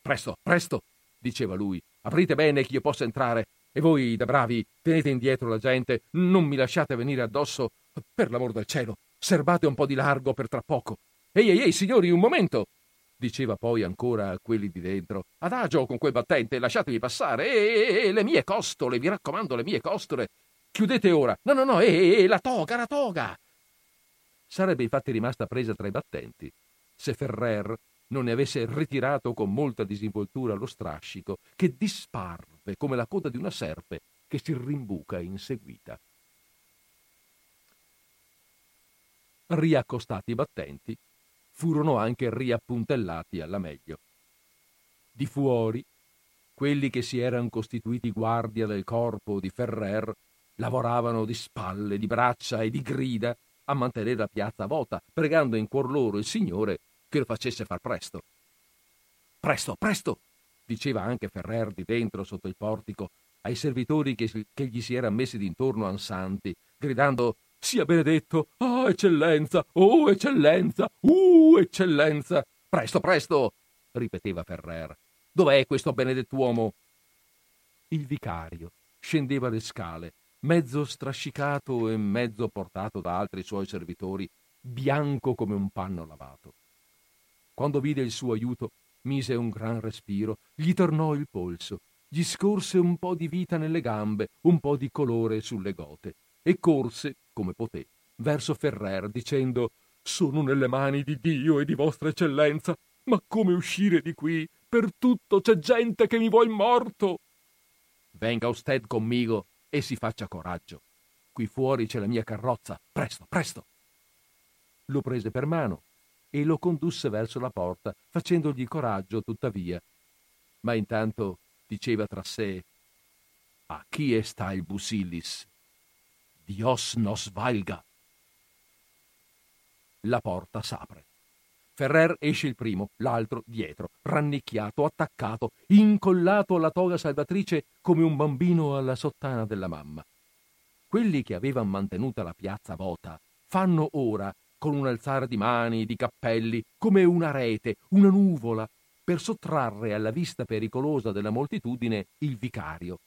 Presto, presto, diceva lui, aprite bene che io possa entrare, e voi, da bravi, tenete indietro la gente, non mi lasciate venire addosso, per l'amor del cielo, serbate un po' di largo per tra poco. Ehi, ehi, ehi, signori, un momento! diceva poi ancora a quelli di dentro. Adagio con quel battente, lasciatemi passare. E, e, le mie costole, vi raccomando, le mie costole. Chiudete ora. No, no, no, e, la toga, la toga. Sarebbe infatti rimasta presa tra i battenti se Ferrer non ne avesse ritirato con molta disinvoltura lo strascico che disparve come la coda di una serpe che si rimbuca inseguita. Riaccostati i battenti, furono anche riappuntellati alla meglio. Di fuori, quelli che si erano costituiti guardia del corpo di Ferrer lavoravano di spalle, di braccia e di grida a mantenere la piazza vuota, pregando in cuor loro il Signore che lo facesse far presto. Presto, presto! Diceva anche Ferrer di dentro sotto il portico ai servitori che, che gli si erano messi d'intorno ansanti, gridando sia benedetto. Ah, oh, eccellenza! Oh, eccellenza! Uh, eccellenza! Presto, presto! ripeteva Ferrer. Dov'è questo benedettuomo? Il vicario scendeva le scale, mezzo strascicato e mezzo portato da altri suoi servitori, bianco come un panno lavato. Quando vide il suo aiuto, mise un gran respiro, gli tornò il polso, gli scorse un po' di vita nelle gambe, un po' di colore sulle gote, e corse, come poté, verso Ferrer dicendo Sono nelle mani di Dio e di vostra eccellenza, ma come uscire di qui? Per tutto c'è gente che mi vuol morto. Venga usted conmigo e si faccia coraggio. Qui fuori c'è la mia carrozza. Presto, presto. Lo prese per mano e lo condusse verso la porta, facendogli coraggio tuttavia. Ma intanto diceva tra sé A chi sta il Busillis? Dios nos valga. La porta s'apre. Ferrer esce il primo, l'altro dietro, rannicchiato, attaccato, incollato alla toga salvatrice come un bambino alla sottana della mamma. Quelli che avevano mantenuta la piazza vota fanno ora, con un alzare di mani, di cappelli, come una rete, una nuvola, per sottrarre alla vista pericolosa della moltitudine il vicario,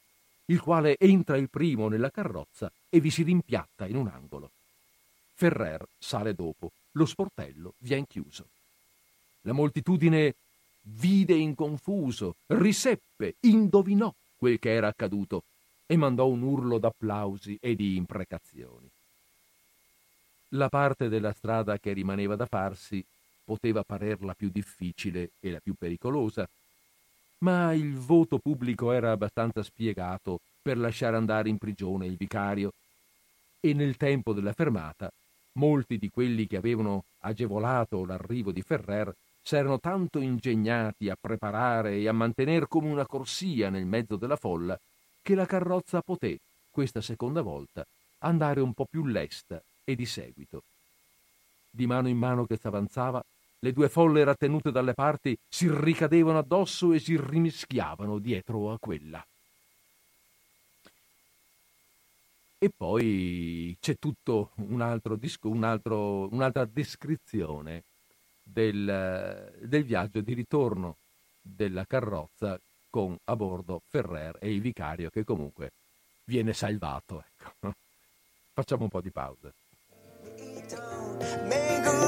il quale entra il primo nella carrozza e vi si rimpiatta in un angolo. Ferrer sale dopo, lo sportello vien chiuso. La moltitudine vide in confuso, riseppe, indovinò quel che era accaduto e mandò un urlo d'applausi e di imprecazioni. La parte della strada che rimaneva da farsi poteva parer la più difficile e la più pericolosa, ma il voto pubblico era abbastanza spiegato per lasciare andare in prigione il vicario. E nel tempo della fermata molti di quelli che avevano agevolato l'arrivo di Ferrer s'erano tanto ingegnati a preparare e a mantener come una corsia nel mezzo della folla che la carrozza poté, questa seconda volta, andare un po più lesta e di seguito. Di mano in mano che s'avanzava, le due folle rattenute dalle parti si ricadevano addosso e si rimischiavano dietro a quella. E poi c'è tutto un altro disco, un altro, un'altra descrizione del, del viaggio di ritorno della carrozza con a bordo Ferrer e il vicario che comunque viene salvato. Ecco. Facciamo un po' di pausa. down, make a.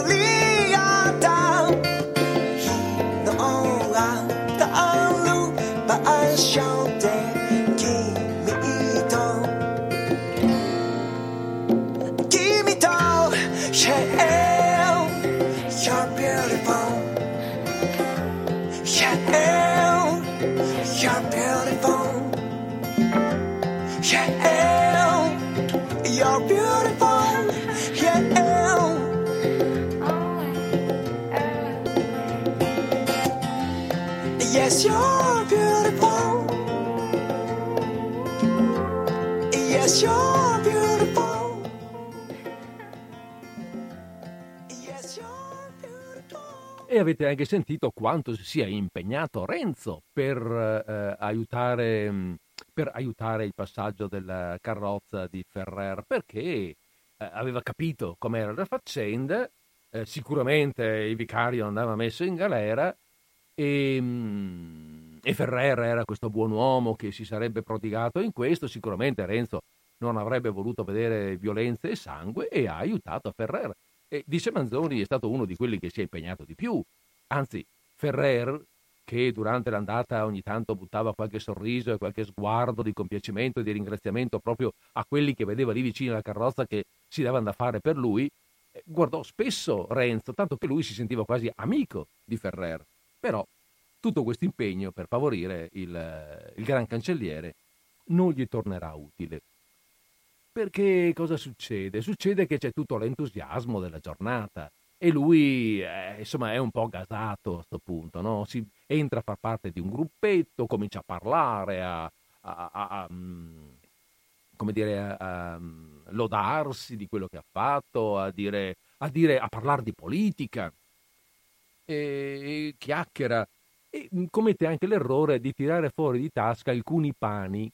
avete anche sentito quanto si sia impegnato Renzo per, eh, aiutare, mm, per aiutare il passaggio della carrozza di Ferrer, perché eh, aveva capito com'era la faccenda, eh, sicuramente il vicario andava messo in galera e, mm, e Ferrer era questo buon uomo che si sarebbe prodigato in questo, sicuramente Renzo non avrebbe voluto vedere violenze e sangue e ha aiutato Ferrer. E dice Manzoni è stato uno di quelli che si è impegnato di più. Anzi, Ferrer, che durante l'andata ogni tanto buttava qualche sorriso e qualche sguardo di compiacimento e di ringraziamento proprio a quelli che vedeva lì vicino alla carrozza che si davano da fare per lui, eh, guardò spesso Renzo, tanto che lui si sentiva quasi amico di Ferrer. Però tutto questo impegno per favorire il, il gran cancelliere non gli tornerà utile. Perché cosa succede? Succede che c'è tutto l'entusiasmo della giornata e lui eh, insomma è un po' gasato a questo punto, no? si entra a far parte di un gruppetto, comincia a parlare, a, a, a, a mm, come dire, a, mm, lodarsi di quello che ha fatto, a dire, a, dire, a parlare di politica e chiacchiera e mm, commette anche l'errore di tirare fuori di tasca alcuni pani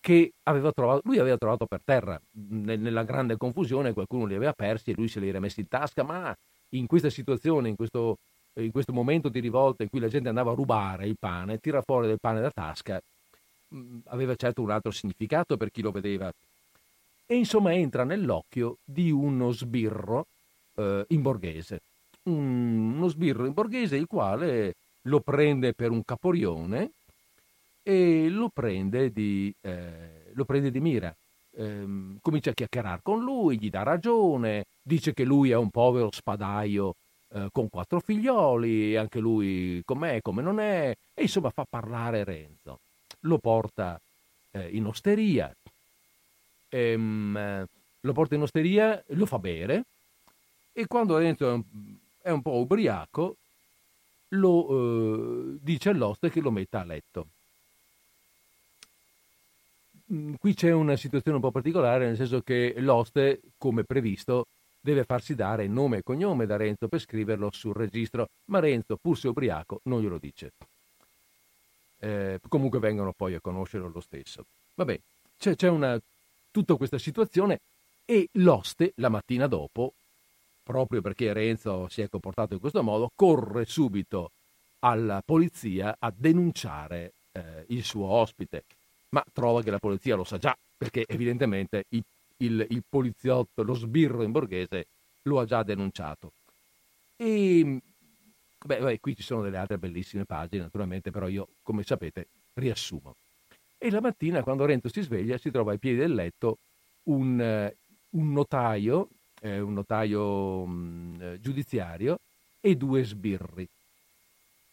che aveva trovato, lui aveva trovato per terra. Nella grande confusione qualcuno li aveva persi e lui se li era messi in tasca, ma in questa situazione, in questo, in questo momento di rivolta in cui la gente andava a rubare il pane, tira fuori del pane da tasca, mm, aveva certo un altro significato per chi lo vedeva. E insomma entra nell'occhio di uno sbirro eh, in borghese un, uno sbirro in borghese il quale lo prende per un caporione e lo prende di, eh, lo prende di mira. Eh, comincia a chiacchierare con lui, gli dà ragione, dice che lui è un povero spadaio eh, con quattro figlioli, anche lui com'è, come non è, e insomma fa parlare Renzo. Lo porta eh, in osteria, ehm, lo porta in osteria, lo fa bere e quando Renzo è un po' ubriaco, lo eh, dice all'oste che lo metta a letto. Mm, qui c'è una situazione un po' particolare, nel senso che l'oste, come previsto, deve farsi dare nome e cognome da Renzo per scriverlo sul registro, ma Renzo, pur se ubriaco, non glielo dice. Eh, comunque vengono poi a conoscerlo lo stesso. Vabbè, c'è, c'è una, tutta questa situazione e l'oste, la mattina dopo, proprio perché Renzo si è comportato in questo modo, corre subito alla polizia a denunciare eh, il suo ospite, ma trova che la polizia lo sa già, perché evidentemente il, il, il poliziotto, lo sbirro in borghese, lo ha già denunciato. E beh, beh, qui ci sono delle altre bellissime pagine, naturalmente, però io, come sapete, riassumo. E la mattina, quando Renzo si sveglia, si trova ai piedi del letto un, eh, un notaio, eh, un notaio mh, mm, giudiziario e due sbirri,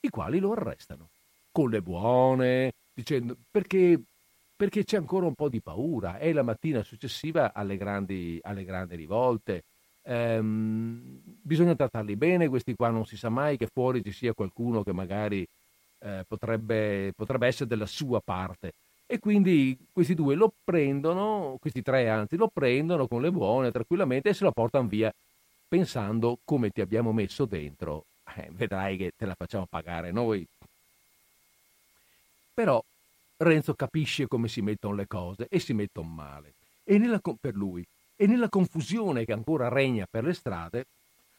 i quali lo arrestano con le buone, dicendo perché, perché c'è ancora un po' di paura. È la mattina successiva alle grandi, alle grandi rivolte. Ehm, bisogna trattarli bene, questi qua non si sa mai che fuori ci sia qualcuno che magari eh, potrebbe, potrebbe essere della sua parte. E quindi questi due lo prendono, questi tre anzi, lo prendono con le buone tranquillamente e se lo portano via pensando come ti abbiamo messo dentro, eh, vedrai che te la facciamo pagare noi. Però Renzo capisce come si mettono le cose e si mettono male. E nella, per lui. E nella confusione che ancora regna per le strade,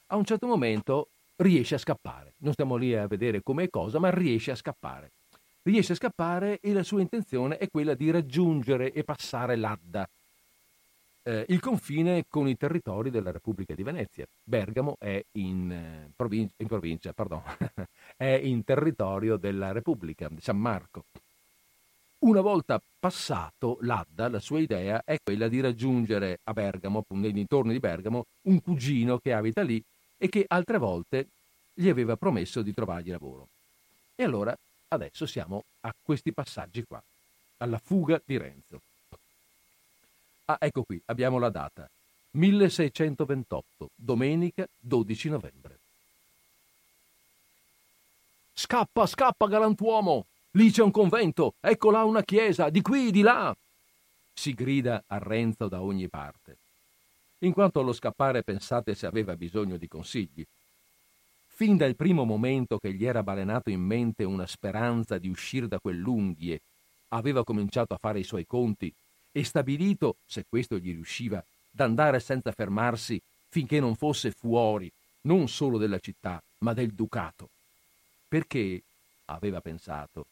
a un certo momento riesce a scappare. Non stiamo lì a vedere come e cosa, ma riesce a scappare riesce a scappare e la sua intenzione è quella di raggiungere e passare l'Adda, eh, il confine con i territori della Repubblica di Venezia. Bergamo è in, eh, provin- in provincia, pardon, è in territorio della Repubblica di San Marco. Una volta passato l'Adda, la sua idea è quella di raggiungere a Bergamo, nei dintorni di Bergamo, un cugino che abita lì e che altre volte gli aveva promesso di trovargli lavoro. E allora Adesso siamo a questi passaggi qua, alla fuga di Renzo. Ah, ecco qui, abbiamo la data. 1628, domenica 12 novembre. Scappa, scappa, galantuomo! Lì c'è un convento, ecco là una chiesa, di qui, di là! Si grida a Renzo da ogni parte. In quanto allo scappare pensate se aveva bisogno di consigli. Fin dal primo momento che gli era balenato in mente una speranza di uscire da quell'unghie, aveva cominciato a fare i suoi conti e stabilito, se questo gli riusciva, d'andare senza fermarsi finché non fosse fuori, non solo della città, ma del ducato. Perché, aveva pensato,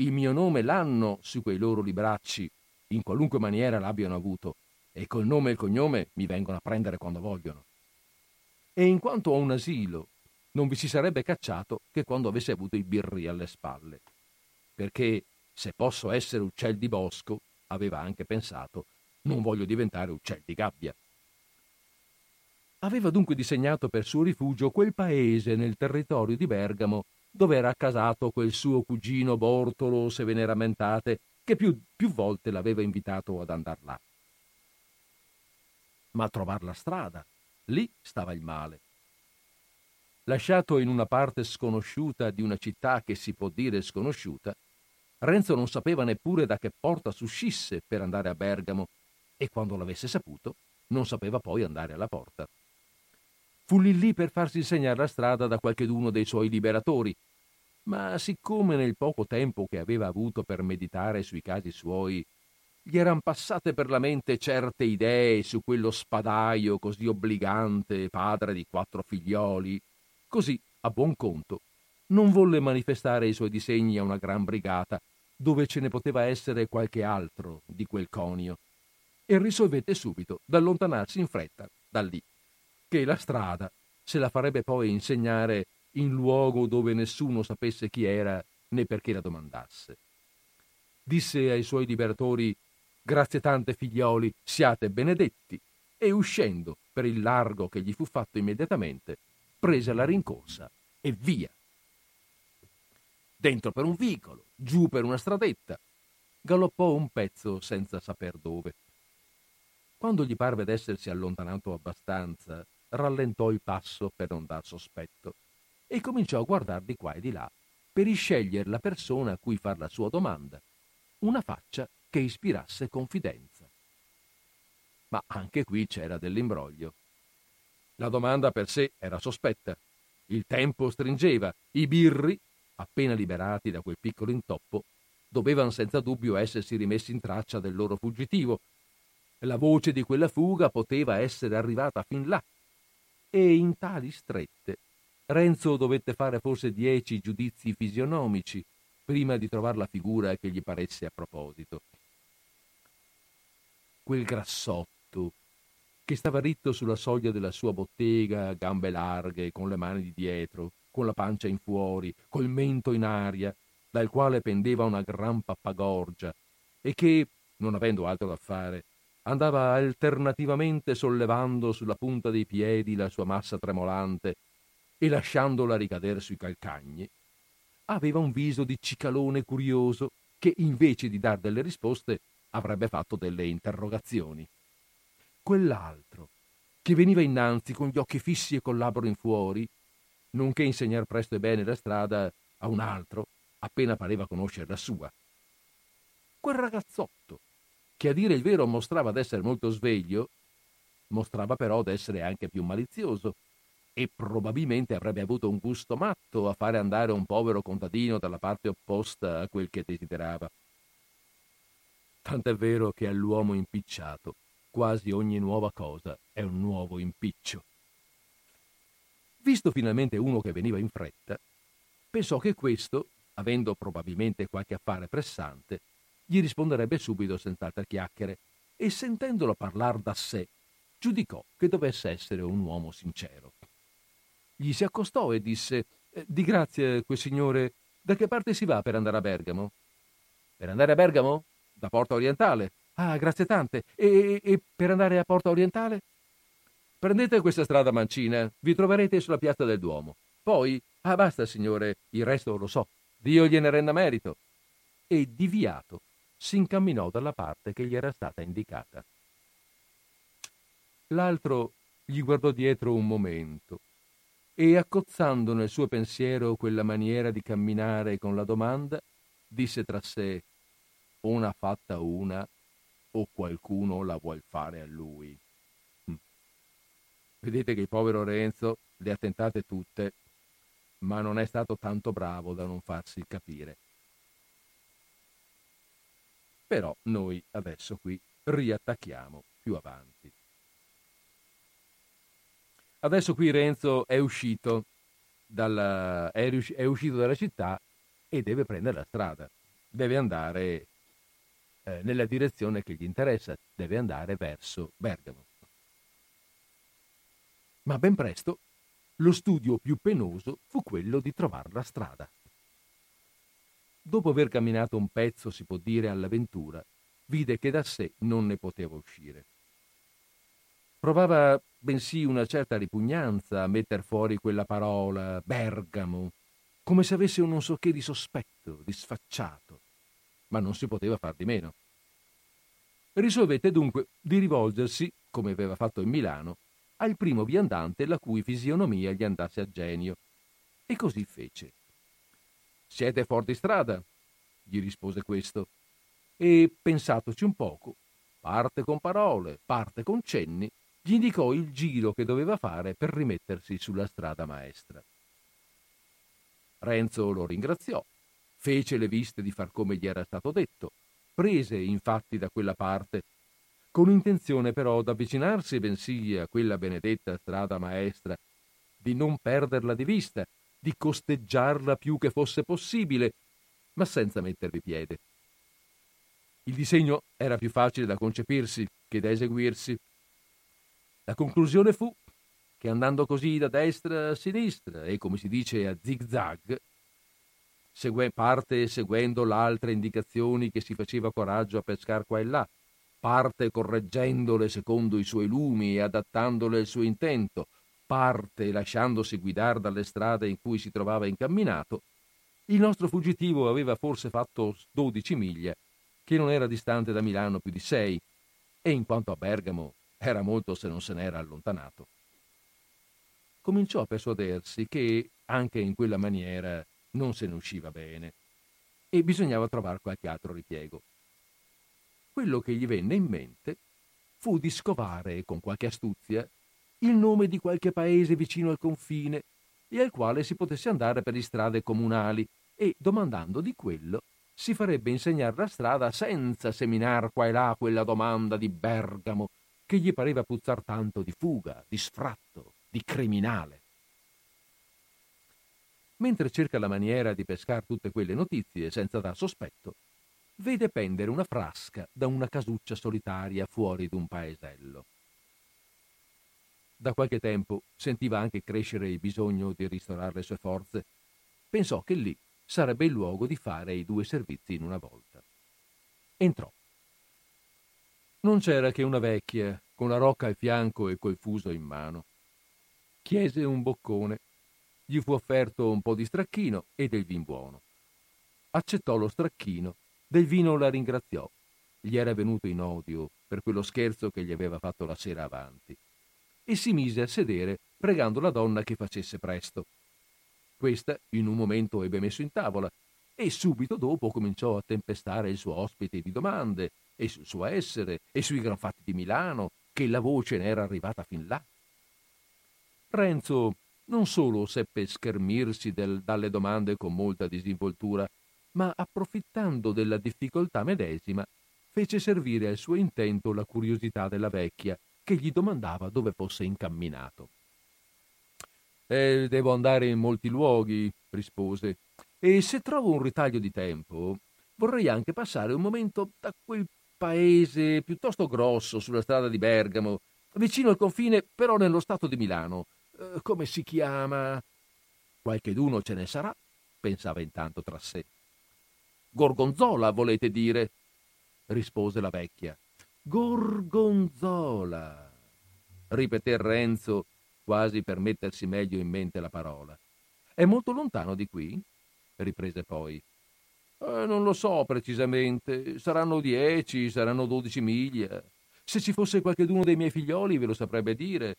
il mio nome l'hanno su quei loro libracci, in qualunque maniera l'abbiano avuto, e col nome e il cognome mi vengono a prendere quando vogliono. E in quanto ho un asilo non vi si sarebbe cacciato che quando avesse avuto i birri alle spalle. Perché se posso essere uccel di bosco, aveva anche pensato, non voglio diventare uccel di gabbia. Aveva dunque disegnato per suo rifugio quel paese nel territorio di Bergamo dove era accasato quel suo cugino Bortolo, se ve ne rammentate, che più, più volte l'aveva invitato ad andar là. Ma a trovar la strada, lì stava il male. Lasciato in una parte sconosciuta di una città che si può dire sconosciuta, Renzo non sapeva neppure da che porta s'uscisse per andare a Bergamo e quando l'avesse saputo non sapeva poi andare alla porta. Fu lì lì per farsi insegnare la strada da qualcheduno dei suoi liberatori, ma siccome nel poco tempo che aveva avuto per meditare sui casi suoi gli eran passate per la mente certe idee su quello spadaio così obbligante, padre di quattro figlioli, Così, a buon conto, non volle manifestare i suoi disegni a una gran brigata, dove ce ne poteva essere qualche altro di quel conio, e risolvette subito d'allontanarsi in fretta da lì, che la strada se la farebbe poi insegnare in luogo dove nessuno sapesse chi era né perché la domandasse. Disse ai suoi liberatori Grazie tante figlioli, siate benedetti, e uscendo per il largo che gli fu fatto immediatamente, prese la rincorsa e via. Dentro per un vicolo, giù per una stradetta, galoppò un pezzo senza saper dove. Quando gli parve d'essersi allontanato abbastanza, rallentò il passo per non dar sospetto e cominciò a guardare di qua e di là per iscegliere la persona a cui far la sua domanda, una faccia che ispirasse confidenza. Ma anche qui c'era dell'imbroglio. La domanda per sé era sospetta. Il tempo stringeva. I birri, appena liberati da quel piccolo intoppo, dovevano senza dubbio essersi rimessi in traccia del loro fuggitivo. La voce di quella fuga poteva essere arrivata fin là. E in tali strette Renzo dovette fare forse dieci giudizi fisionomici prima di trovare la figura che gli paresse a proposito. Quel grassotto che stava ritto sulla soglia della sua bottega, gambe larghe, con le mani di dietro, con la pancia in fuori, col mento in aria, dal quale pendeva una gran pappagorgia, e che, non avendo altro da fare, andava alternativamente sollevando sulla punta dei piedi la sua massa tremolante e lasciandola ricadere sui calcagni, aveva un viso di cicalone curioso che invece di dar delle risposte avrebbe fatto delle interrogazioni. Quell'altro, che veniva innanzi con gli occhi fissi e col labbro in fuori, nonché insegnar presto e bene la strada a un altro, appena pareva conoscere la sua. Quel ragazzotto, che a dire il vero mostrava d'essere molto sveglio, mostrava però d'essere anche più malizioso e probabilmente avrebbe avuto un gusto matto a fare andare un povero contadino dalla parte opposta a quel che desiderava. Tant'è vero che all'uomo impicciato quasi ogni nuova cosa è un nuovo impiccio. Visto finalmente uno che veniva in fretta, pensò che questo, avendo probabilmente qualche affare pressante, gli risponderebbe subito senza altre chiacchiere e sentendolo parlar da sé, giudicò che dovesse essere un uomo sincero. Gli si accostò e disse eh, Di grazia, quel signore, da che parte si va per andare a Bergamo? Per andare a Bergamo? Da Porta Orientale. Ah, grazie tante. E, e per andare a Porta Orientale? Prendete questa strada mancina, vi troverete sulla piazza del Duomo. Poi, ah basta signore, il resto lo so, Dio gliene renda merito. E diviato si incamminò dalla parte che gli era stata indicata. L'altro gli guardò dietro un momento e accozzando nel suo pensiero quella maniera di camminare con la domanda, disse tra sé una fatta una o qualcuno la vuol fare a lui. Hm. Vedete che il povero Renzo le ha tentate tutte, ma non è stato tanto bravo da non farsi capire. Però noi adesso qui riattacchiamo più avanti. Adesso qui Renzo è uscito, dalla, è, è uscito dalla città e deve prendere la strada. Deve andare eh, nella direzione che gli interessa, deve andare verso Bergamo. Ma ben presto lo studio più penoso fu quello di trovare la strada. Dopo aver camminato un pezzo, si può dire, all'avventura, vide che da sé non ne poteva uscire. Provava bensì una certa ripugnanza a metter fuori quella parola Bergamo, come se avesse un non so che di sospetto, di sfacciato, ma non si poteva far di meno. Risolvette dunque di rivolgersi, come aveva fatto in Milano, al primo viandante la cui fisionomia gli andasse a genio, e così fece. Siete fuori di strada? gli rispose questo, e pensatoci un poco, parte con parole, parte con cenni, gli indicò il giro che doveva fare per rimettersi sulla strada maestra. Renzo lo ringraziò, fece le viste di far come gli era stato detto, prese infatti da quella parte, con intenzione però d'avvicinarsi bensì a quella benedetta strada maestra, di non perderla di vista, di costeggiarla più che fosse possibile, ma senza mettervi piede. Il disegno era più facile da concepirsi che da eseguirsi, la conclusione fu che andando così da destra a sinistra e come si dice a zig-zag, segue, parte seguendo le altre indicazioni che si faceva coraggio a pescar qua e là, parte correggendole secondo i suoi lumi e adattandole al suo intento, parte lasciandosi guidare dalle strade in cui si trovava incamminato, il nostro fuggitivo aveva forse fatto 12 miglia, che non era distante da Milano più di sei, e in quanto a Bergamo era molto se non se n'era allontanato. Cominciò a persuadersi che anche in quella maniera non se ne usciva bene e bisognava trovare qualche altro ripiego. Quello che gli venne in mente fu di scovare con qualche astuzia il nome di qualche paese vicino al confine e al quale si potesse andare per le strade comunali e, domandando di quello, si farebbe insegnare la strada senza seminar qua e là quella domanda di Bergamo che gli pareva puzzar tanto di fuga, di sfratto, di criminale. mentre cerca la maniera di pescar tutte quelle notizie senza dar sospetto, vede pendere una frasca da una casuccia solitaria fuori d'un paesello. Da qualche tempo sentiva anche crescere il bisogno di ristorare le sue forze. Pensò che lì sarebbe il luogo di fare i due servizi in una volta. Entrò. Non c'era che una vecchia, con la rocca al fianco e col fuso in mano. Chiese un boccone. Gli fu offerto un po' di stracchino e del vin buono. Accettò lo stracchino, del vino la ringraziò. Gli era venuto in odio per quello scherzo che gli aveva fatto la sera avanti e si mise a sedere pregando la donna che facesse presto. Questa in un momento ebbe messo in tavola e subito dopo cominciò a tempestare il suo ospite di domande e sul suo essere e sui gran fatti di Milano, che la voce ne era arrivata fin là. Renzo non solo seppe schermirsi del, dalle domande con molta disinvoltura, ma approfittando della difficoltà medesima, fece servire al suo intento la curiosità della vecchia, che gli domandava dove fosse incamminato. Eh, devo andare in molti luoghi, rispose, e se trovo un ritaglio di tempo, vorrei anche passare un momento da quel paese piuttosto grosso sulla strada di Bergamo, vicino al confine, però nello stato di Milano. Eh, come si chiama? Qualcheduno ce ne sarà, pensava intanto tra sé. Gorgonzola, volete dire? rispose la vecchia. Gorgonzola, ripeté Renzo, quasi per mettersi meglio in mente la parola. È molto lontano di qui? riprese poi. Eh, non lo so precisamente, saranno dieci, saranno dodici miglia. Se ci fosse qualcheduno dei miei figlioli ve lo saprebbe dire.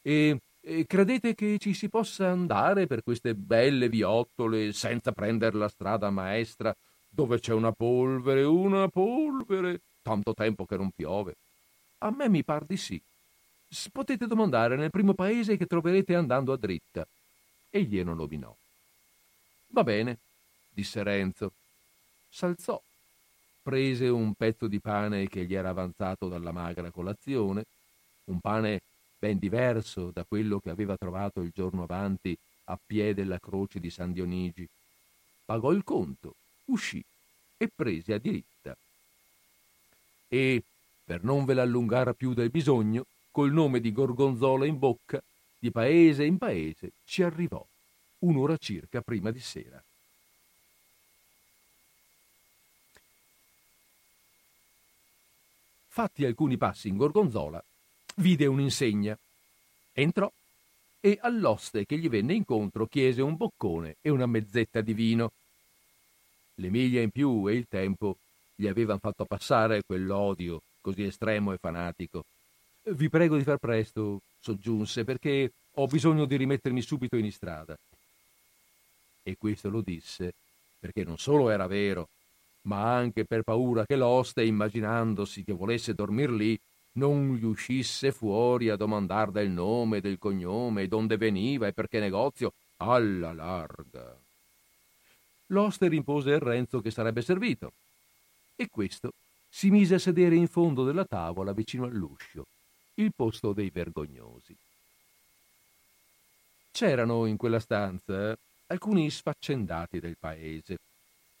E, e credete che ci si possa andare per queste belle viottole senza prendere la strada maestra dove c'è una polvere, una polvere? Tanto tempo che non piove. A me mi par di sì. Potete domandare nel primo paese che troverete andando a dritta. E glielo nominò. Va bene, disse Renzo. S'alzò, prese un pezzo di pane che gli era avanzato dalla magra colazione, un pane ben diverso da quello che aveva trovato il giorno avanti a piè della croce di San Dionigi. Pagò il conto, uscì e prese a diritta e, per non ve l'allungare più del bisogno, col nome di Gorgonzola in bocca, di paese in paese ci arrivò, un'ora circa prima di sera. Fatti alcuni passi in Gorgonzola, vide un'insegna. Entrò e all'oste che gli venne incontro chiese un boccone e una mezzetta di vino. Le miglia in più e il tempo gli avevano fatto passare quell'odio così estremo e fanatico. Vi prego di far presto, soggiunse, perché ho bisogno di rimettermi subito in istrada. E questo lo disse perché non solo era vero, ma anche per paura che l'oste, immaginandosi che volesse dormir lì, non gli uscisse fuori a domandar del nome, del cognome, donde veniva e per che negozio, alla larga. L'oste rimpose a Renzo che sarebbe servito e questo si mise a sedere in fondo della tavola vicino all'uscio, il posto dei vergognosi. C'erano in quella stanza alcuni sfaccendati del paese,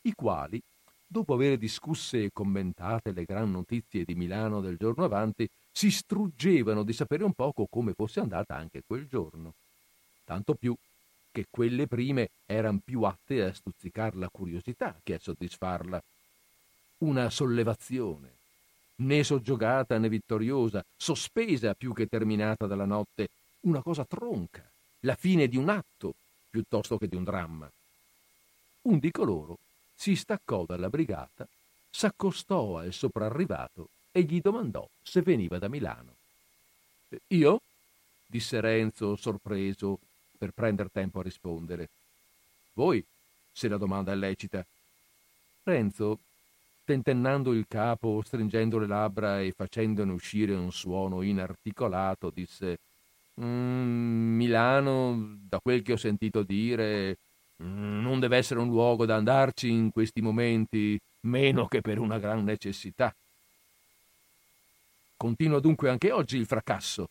i quali, dopo aver discusse e commentate le gran notizie di Milano del giorno avanti, si struggevano di sapere un poco come fosse andata anche quel giorno. Tanto più che quelle prime erano più atte a stuzzicar la curiosità che a soddisfarla una sollevazione, né soggiogata né vittoriosa, sospesa più che terminata dalla notte, una cosa tronca, la fine di un atto piuttosto che di un dramma. Un di coloro si staccò dalla brigata, s'accostò al soprarrivato e gli domandò se veniva da Milano. Io? disse Renzo, sorpreso, per prender tempo a rispondere. Voi, se la domanda è lecita. Renzo tentennando il capo, stringendo le labbra e facendone uscire un suono inarticolato, disse mm, Milano, da quel che ho sentito dire, non deve essere un luogo da andarci in questi momenti, meno che per una gran necessità. Continua dunque anche oggi il fracasso?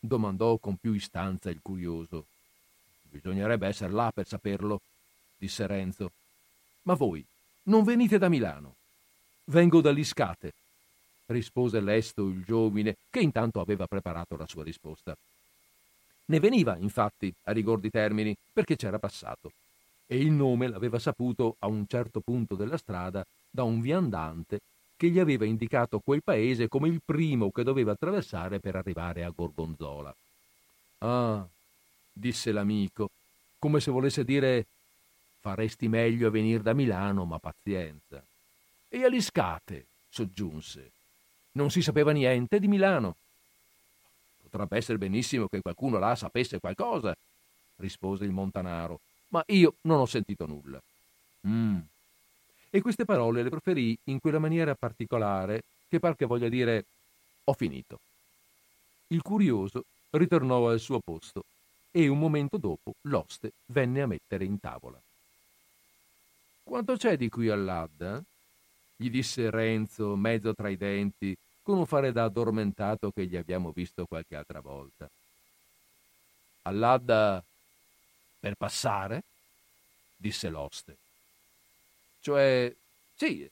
domandò con più istanza il curioso. Bisognerebbe essere là per saperlo, disse Renzo. Ma voi non venite da Milano? Vengo da Liscate, rispose lesto il giovine, che intanto aveva preparato la sua risposta. Ne veniva, infatti, a rigor di termini, perché c'era passato, e il nome l'aveva saputo a un certo punto della strada da un viandante che gli aveva indicato quel paese come il primo che doveva attraversare per arrivare a Gorgonzola. Ah, disse l'amico, come se volesse dire faresti meglio a venire da Milano, ma pazienza. E a Liscate, soggiunse. Non si sapeva niente di Milano. Potrebbe essere benissimo che qualcuno là sapesse qualcosa, rispose il montanaro, ma io non ho sentito nulla. Mm. E queste parole le proferì in quella maniera particolare che par che voglia dire ho finito. Il curioso ritornò al suo posto e un momento dopo l'oste venne a mettere in tavola. Quanto c'è di qui all'Adda? Gli disse Renzo, mezzo tra i denti, con un fare da addormentato che gli abbiamo visto qualche altra volta. All'Adda per passare? disse l'oste. Cioè, sì,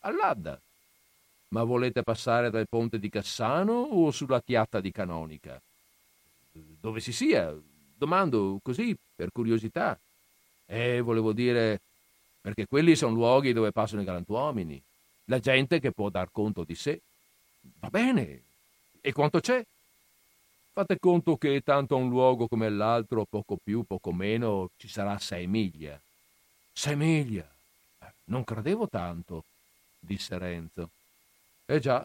all'Adda. Ma volete passare dal ponte di Cassano o sulla chiatta di Canonica? Dove si sia? Domando così, per curiosità. Eh, volevo dire, perché quelli sono luoghi dove passano i galantuomini, la gente che può dar conto di sé. Va bene. E quanto c'è? Fate conto che tanto a un luogo come l'altro, poco più, poco meno, ci sarà sei miglia. Sei miglia? Non credevo tanto, disse Renzo. Eh già,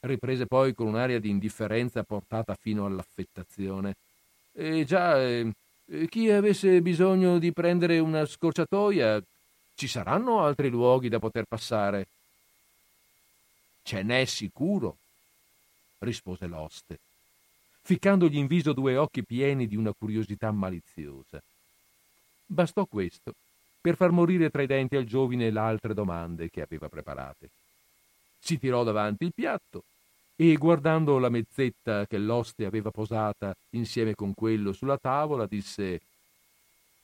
riprese poi con un'aria di indifferenza portata fino all'affettazione. Eh già, eh, chi avesse bisogno di prendere una scorciatoia, ci saranno altri luoghi da poter passare. Ce n'è sicuro, rispose l'oste, ficcandogli in viso due occhi pieni di una curiosità maliziosa. Bastò questo per far morire tra i denti al giovine le altre domande che aveva preparate. Si tirò davanti il piatto e, guardando la mezzetta che l'oste aveva posata insieme con quello sulla tavola, disse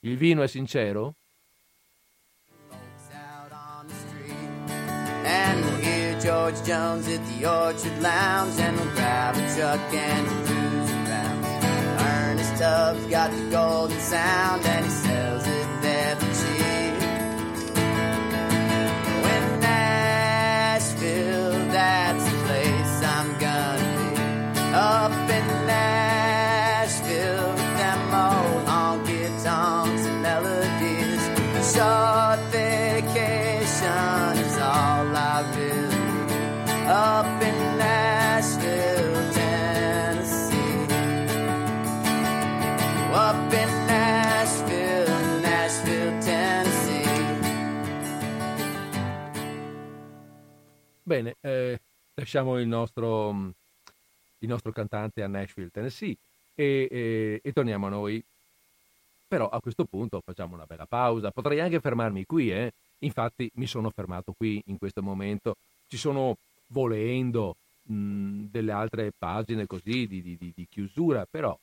Il vino è sincero? George Jones at the Orchard Lounge, and we'll grab a truck and we'll cruise around. Ernest Tubbs got the golden sound, and he Bene, eh, lasciamo il nostro, il nostro cantante a Nashville, Tennessee e, e- e torniamo a noi. Però a questo punto facciamo una bella pausa. Potrei anche fermarmi qui, eh? Infatti mi sono fermato qui in questo momento. Ci sono, volendo, mh, delle altre pagine così di, di- di- di chiusura, però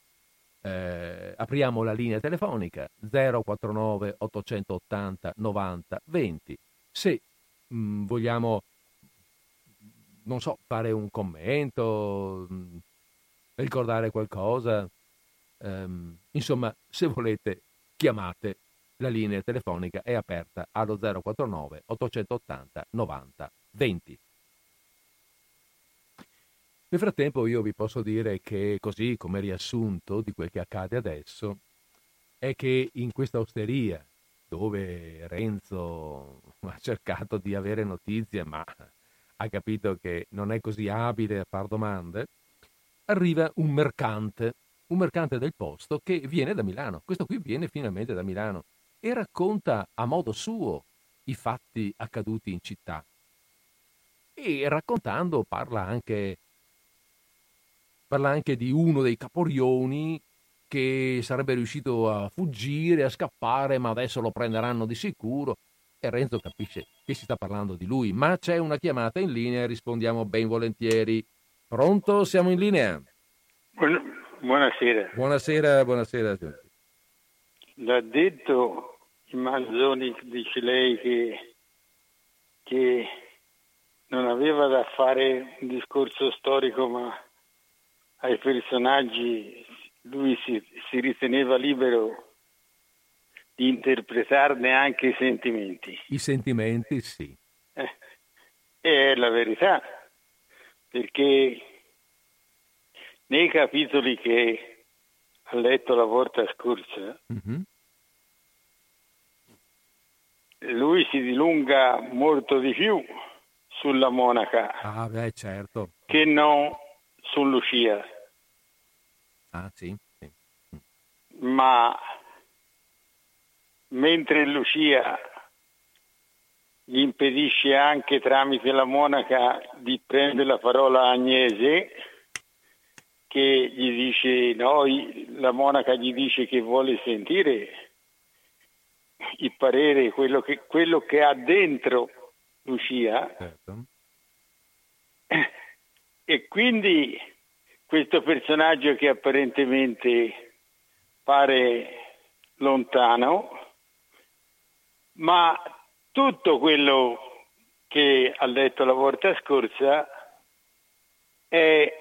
eh, apriamo la linea telefonica 049 880 90 20. Se mh, vogliamo, non so, fare un commento, mh, ricordare qualcosa, ehm, insomma, se volete, chiamate. La linea telefonica è aperta allo 049 880 90 20. Nel frattempo io vi posso dire che così come riassunto di quel che accade adesso è che in questa osteria dove Renzo ha cercato di avere notizie ma ha capito che non è così abile a far domande, arriva un mercante, un mercante del posto che viene da Milano. Questo qui viene finalmente da Milano e racconta a modo suo i fatti accaduti in città. E raccontando parla anche parla anche di uno dei caporioni che sarebbe riuscito a fuggire, a scappare, ma adesso lo prenderanno di sicuro. E Renzo capisce che si sta parlando di lui, ma c'è una chiamata in linea e rispondiamo ben volentieri. Pronto? Siamo in linea. Buon- Buonasera. Buonasera, buonasera a tutti. l'ha detto Manzoni, dice lei che, che non aveva da fare un discorso storico, ma ai personaggi lui si, si riteneva libero di interpretarne anche i sentimenti. I sentimenti, sì. Eh, è la verità, perché nei capitoli che ha letto la volta scorsa, Mhm. lui si dilunga molto di più sulla monaca Ah, beh, certo. che non su Lucia, Ah, sì. sì. ma mentre Lucia gli impedisce anche tramite la monaca di prendere la parola a Agnese, che gli dice, no, la monaca gli dice che vuole sentire il parere, quello che, quello che ha dentro Lucia, certo. e quindi questo personaggio che apparentemente pare lontano, ma tutto quello che ha letto la volta scorsa è,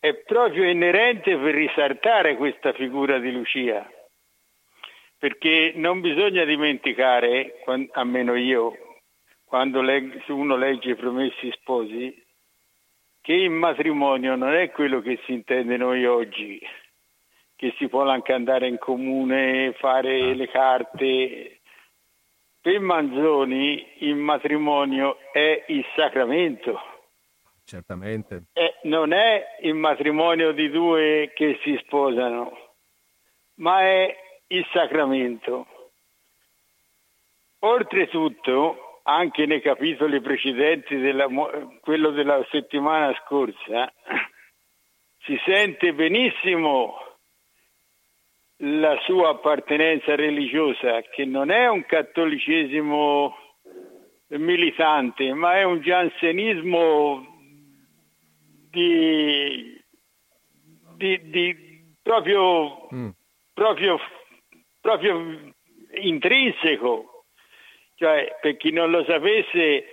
è proprio inerente per risaltare questa figura di Lucia, perché non bisogna dimenticare, almeno io, quando uno legge i promessi sposi, che il matrimonio non è quello che si intende noi oggi, che si può anche andare in comune, fare le carte. Per Manzoni il matrimonio è il sacramento, Certamente. Eh, non è il matrimonio di due che si sposano, ma è il sacramento. Oltretutto, anche nei capitoli precedenti, della, quello della settimana scorsa, si sente benissimo la sua appartenenza religiosa, che non è un cattolicesimo militante, ma è un giansenismo di, di, di proprio, Mm. proprio, proprio intrinseco. Cioè, per chi non lo sapesse,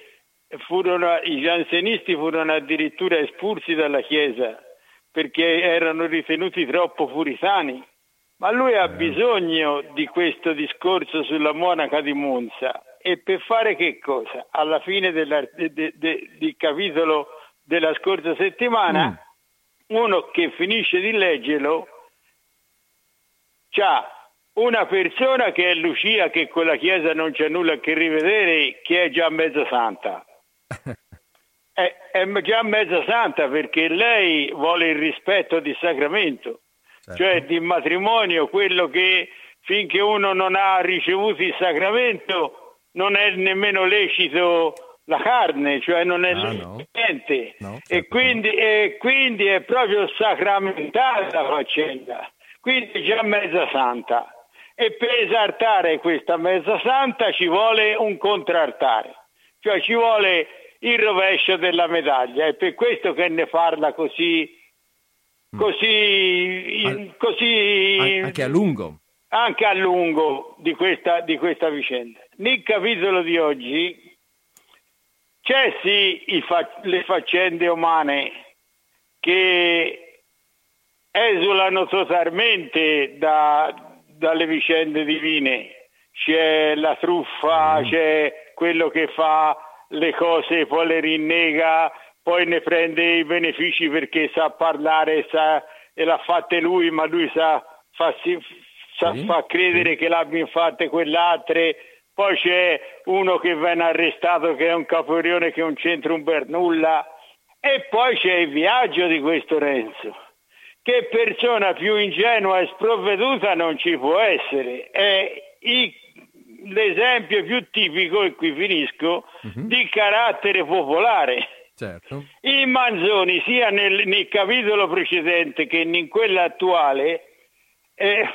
furono, i giansenisti furono addirittura espulsi dalla Chiesa perché erano ritenuti troppo puritani. Ma lui ha bisogno di questo discorso sulla monaca di Monza e per fare che cosa? Alla fine della- de- de- de- del capitolo della scorsa settimana, uno che finisce di leggerlo c'ha una persona che è Lucia che con la Chiesa non c'è nulla che rivedere, che è già mezza santa. È, è già mezza santa perché lei vuole il rispetto di sacramento, Certo. cioè di matrimonio, quello che finché uno non ha ricevuto il sacramento non è nemmeno lecito la carne, cioè non è Ah, no. niente. No, e, certo quindi, e quindi è proprio sacramentale la faccenda, quindi già mezza santa. E per esaltare questa mezza santa ci vuole un contraltare, cioè ci vuole il rovescio della medaglia. È per questo che ne parla così, così, Mm. Al- così An- anche a lungo. anche a lungo di questa, di questa vicenda. Nel capitolo di oggi c'è sì fa- le faccende umane che esulano totalmente da- dalle vicende divine. C'è la truffa, c'è quello che fa le cose, poi le rinnega, poi ne prende i benefici perché sa parlare sa, e l'ha fatte lui, ma lui sa, fa, sa- Sì, fa credere che l'abbiano fatte quell'altre. Poi c'è uno che viene arrestato che è un caporione che non c'entra un per nulla. E poi c'è il viaggio di questo Renzo. Che persona più ingenua e sprovveduta non ci può essere. È i- l'esempio più tipico, e qui finisco, di carattere popolare. Certo. Il Manzoni, sia nel, nel capitolo precedente che in quello attuale, eh,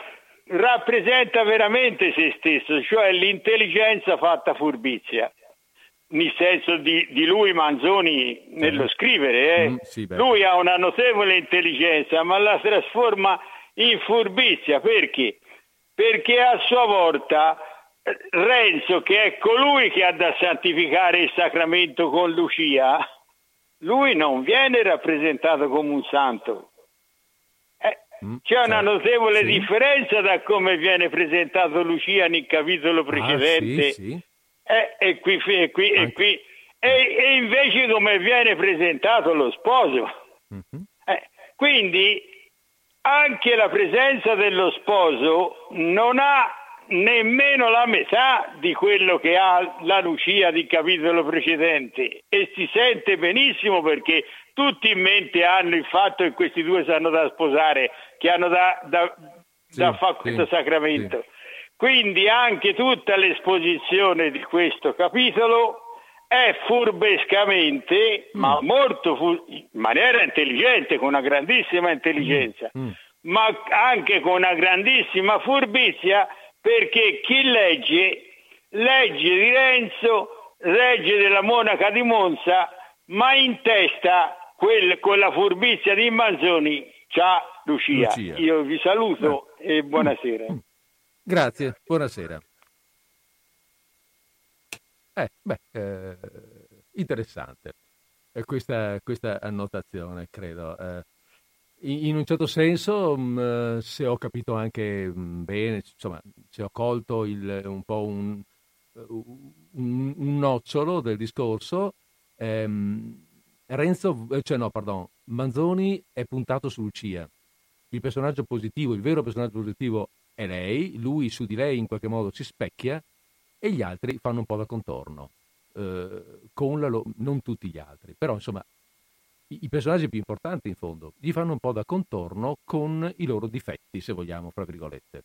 rappresenta veramente se stesso, cioè l'intelligenza fatta furbizia. Nel senso di, di lui Manzoni nello scrivere, eh. Mm, sì, lui ha una notevole intelligenza, ma la trasforma in furbizia perché? perché a sua volta eh, Renzo, che è colui che ha da santificare il sacramento con Lucia, lui non viene rappresentato come un santo. Eh, Mm, c'è una certo, notevole sì. differenza da come viene presentato Lucia nel capitolo precedente Ah, sì, sì. eh, e qui, e qui, e qui. E, e invece come viene presentato lo sposo. Mhm. Eh, quindi anche la presenza dello sposo non ha nemmeno la metà di quello che ha la Lucia di capitolo precedente e si sente benissimo perché tutti in mente hanno il fatto che questi due sanno da sposare, che hanno da, da, Sì, da fare sì, questo sacramento. Quindi anche tutta l'esposizione di questo capitolo è furbescamente, ma molto fu- in maniera intelligente, con una grandissima intelligenza, Mm. ma anche con una grandissima furbizia, perché chi legge, legge di Renzo, legge della monaca di Monza, ma in testa quel- con la furbizia di Manzoni c'ha Lucia. Lucia. Io vi saluto e buonasera. Grazie, buonasera. Eh, beh, eh, interessante eh, questa, questa annotazione, credo. Eh, in, un certo senso, mh, se ho capito anche mh, bene, insomma, se ho colto il- un po' un, un- un nocciolo del discorso, ehm, Renzo, eh, cioè no, pardon, Manzoni è puntato su Lucia. Il personaggio positivo, il vero personaggio positivo è lei, lui su di lei in qualche modo si specchia e gli altri fanno un po' da contorno, eh, con la lo- non tutti gli altri, però insomma i, personaggi più importanti in fondo gli fanno un po' da contorno con i loro difetti, se vogliamo, fra virgolette.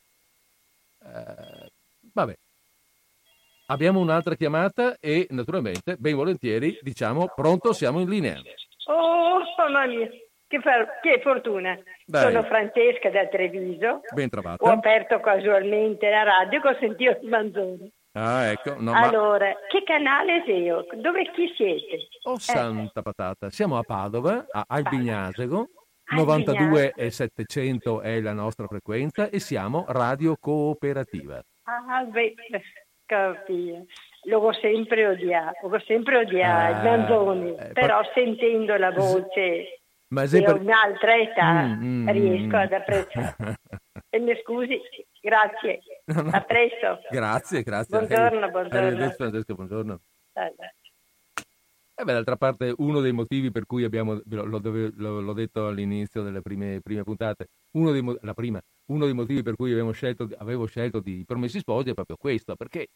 Eh, vabbè, abbiamo un'altra chiamata e naturalmente, ben volentieri, diciamo, pronto, siamo in linea. Oh, mamma mia, che, fa- che fortuna. Dai. Sono Francesca da Treviso. Ben Ho trovata. aperto casualmente la radio che ho sentito il Manzoni. Ah, ecco, no, ma... Allora, che canale sei io? Dove chi siete? Oh, santa patata. Siamo a Padova, a Albignasego, Albignasego. 92 e 700 è la nostra frequenza e siamo radio cooperativa. Ah, beh, capito. L'ho sempre odiato, l'ho sempre odiato, Ah, il Manzoni, eh, però pa- sentendo la voce Ma di se per- un'altra età Mm, mm, riesco mm. ad apprezzare. E mi scusi, grazie, a presto. Grazie, grazie. Buongiorno, buongiorno. Arrivederci Francesco, buongiorno. Eh, beh, d'altra parte, uno dei motivi per cui abbiamo, dove- lo- l'ho detto all'inizio delle prime, prime puntate, uno dei, la prima, uno dei motivi per cui abbiamo scelto, avevo scelto di Promessi Sposi è proprio questo, perché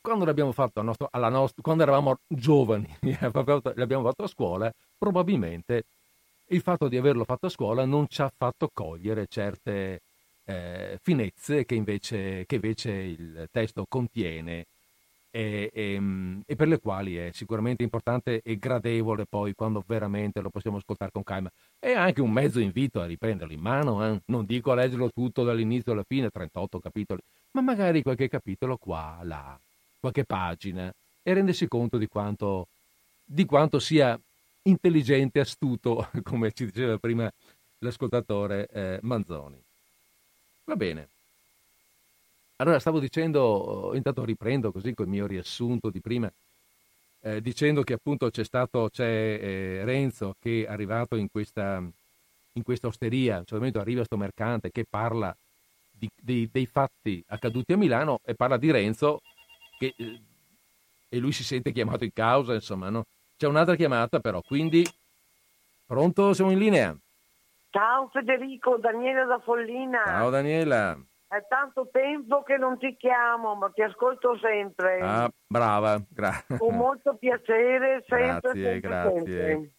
quando l'abbiamo fatto nostro- alla nostra, quando eravamo giovani, l'abbiamo fatto a scuola, probabilmente il fatto di averlo fatto a scuola non ci ha fatto cogliere certe eh, finezze che invece, che invece il testo contiene e, e, mm, e per le quali è sicuramente importante e gradevole poi quando veramente lo possiamo ascoltare con calma. È anche un mezzo invito a riprenderlo in mano, eh. non dico a leggerlo tutto dall'inizio alla fine, 38 capitoli, ma magari qualche capitolo qua, là, qualche pagina e rendersi conto di quanto, di quanto sia intelligente, astuto, come ci diceva prima l'ascoltatore eh, Manzoni. Va bene. Allora, stavo dicendo, intanto riprendo così col mio riassunto di prima, eh, dicendo che appunto c'è stato, c'è eh, Renzo che è arrivato in questa, in questa osteria, a un momento arriva sto mercante che parla di- dei, dei fatti accaduti a Milano e parla di Renzo che, eh, e lui si sente chiamato in causa, insomma, no? C'è un'altra chiamata però, quindi pronto? Siamo in linea. Ciao Federico, Daniela da Follina. Ciao Daniela. È tanto tempo che non ti chiamo, ma ti ascolto sempre. Ah, brava, grazie. Con molto piacere, sempre, Grazie, sempre, grazie. sempre.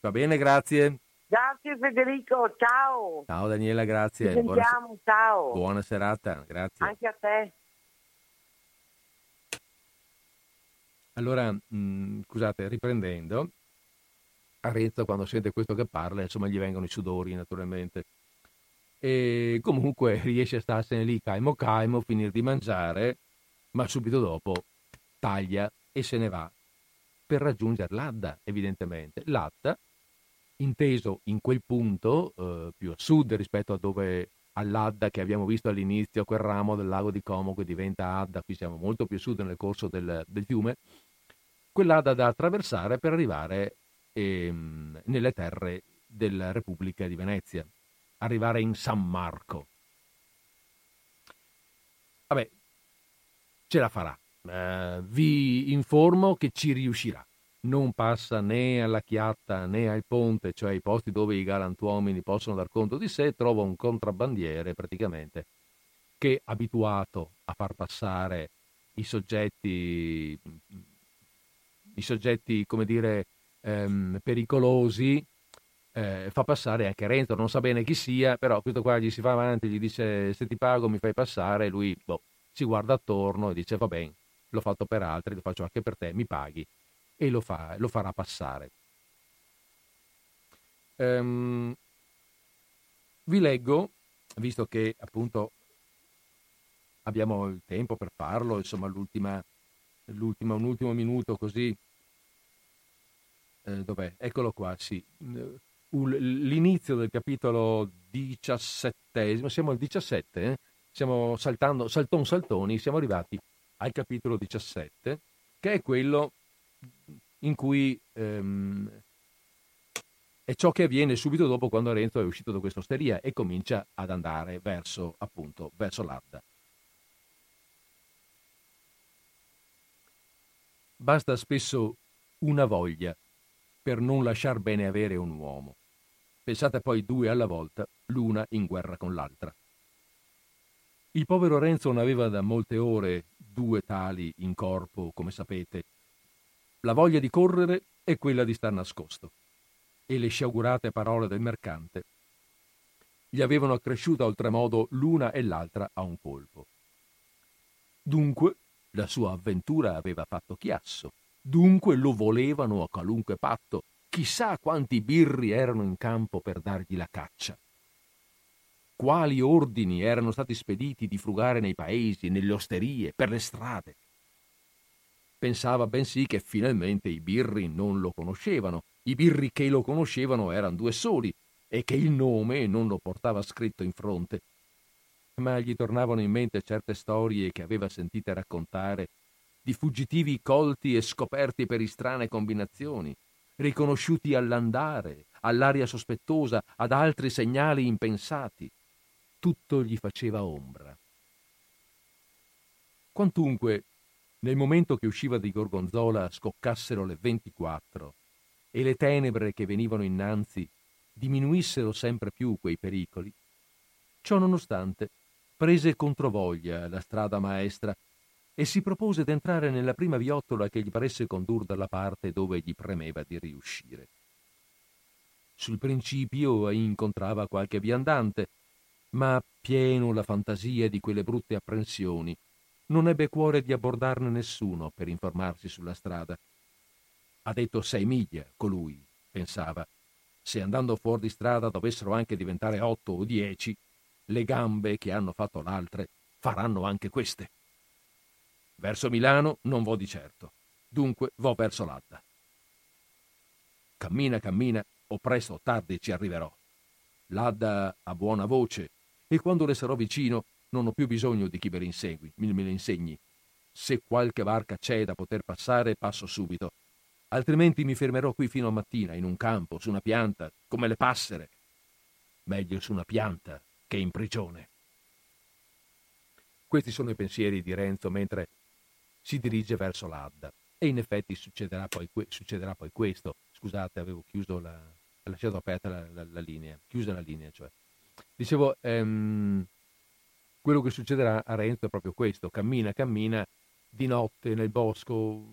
Va bene, grazie. Grazie Federico, ciao. Ciao Daniela, Ci grazie. Buona, sentiamo, ciao. buona serata, grazie. Anche a te. Allora, mh, scusate, riprendendo, a Renzo quando sente questo che parla, insomma, gli vengono i sudori naturalmente. E comunque riesce a starsene lì caimo caimo, finire di mangiare, ma subito dopo taglia e se ne va per raggiungere l'Adda, evidentemente. L'Adda, inteso in quel punto, eh, più a sud rispetto a dove all'Adda che abbiamo visto all'inizio, quel ramo del lago di Como che diventa Adda, qui siamo molto più a sud nel corso del, del fiume, quell'Adda da attraversare per arrivare ehm, nelle terre della Repubblica di Venezia, arrivare in San Marco. Vabbè, ce la farà. Eh, vi informo che ci riuscirà. Non passa né alla chiatta né al ponte, cioè ai posti dove i galantuomini possono dar conto di sé, trova un contrabbandiere praticamente che abituato a far passare i soggetti, i soggetti come dire, ehm, pericolosi, eh, fa passare anche Renzo, non sa bene chi sia, però questo qua gli si fa avanti, gli dice se ti pago mi fai passare, lui boh, si guarda attorno e dice va bene, l'ho fatto per altri, lo faccio anche per te, mi paghi e lo, fa, lo farà passare. Um, vi leggo, visto che appunto abbiamo il tempo per farlo, insomma l'ultima, l'ultima un ultimo minuto così, eh, dov'è? Eccolo qua, sì. L'inizio del capitolo diciassettesimo, siamo al 17, eh? stiamo saltando, salton saltoni, siamo arrivati al capitolo 17, che è quello in cui ehm, è ciò che avviene subito dopo quando Renzo è uscito da questa osteria e comincia ad andare verso, appunto, verso l'Adda. Basta spesso una voglia per non lasciar bene avere un uomo. Pensate poi due alla volta, l'una in guerra con l'altra. Il povero Renzo non aveva da molte ore due tali in corpo, come sapete. La voglia di correre e quella di star nascosto. E le sciagurate parole del mercante gli avevano accresciuta oltremodo l'una e l'altra a un colpo. Dunque la sua avventura aveva fatto chiasso, dunque lo volevano a qualunque patto, chissà quanti birri erano in campo per dargli la caccia quali ordini erano stati spediti di frugare nei paesi, nelle osterie, per le strade. Pensava bensì che finalmente i birri non lo conoscevano, i birri che lo conoscevano erano due soli e che il nome non lo portava scritto in fronte. Ma gli tornavano in mente certe storie che aveva sentite raccontare di fuggitivi colti e scoperti per strane combinazioni, riconosciuti all'andare, all'aria sospettosa, ad altri segnali impensati tutto gli faceva ombra. Quantunque, nel momento che usciva di Gorgonzola scoccassero le 24 e le tenebre che venivano innanzi diminuissero sempre più quei pericoli, ciò nonostante prese controvoglia la strada maestra e si propose d'entrare nella prima viottola che gli paresse condur dalla parte dove gli premeva di riuscire. Sul principio incontrava qualche viandante, ma pieno la fantasia di quelle brutte apprensioni, non ebbe cuore di abbordarne nessuno per informarsi sulla strada. Ha detto sei miglia, colui, pensava. Se andando fuori di strada dovessero anche diventare otto o dieci, le gambe che hanno fatto l'altre faranno anche queste. Verso Milano non vo di certo, dunque vo verso l'Adda. Cammina, cammina, o presto o tardi ci arriverò. L'Adda ha buona voce e quando le sarò vicino non ho più bisogno di chi me le insegui, me le insegni. Se qualche barca c'è da poter passare, passo subito. Altrimenti mi fermerò qui fino a mattina, in un campo, su una pianta, come le passere. Meglio su una pianta che in prigione. Questi sono i pensieri di Renzo mentre si dirige verso l'Adda. E in effetti succederà poi, succederà poi questo. Scusate, avevo chiuso la, lasciato aperta la, la, la linea, chiusa la linea, cioè. Dicevo, ehm, quello che succederà a Renzo è proprio questo, cammina, cammina di notte nel bosco,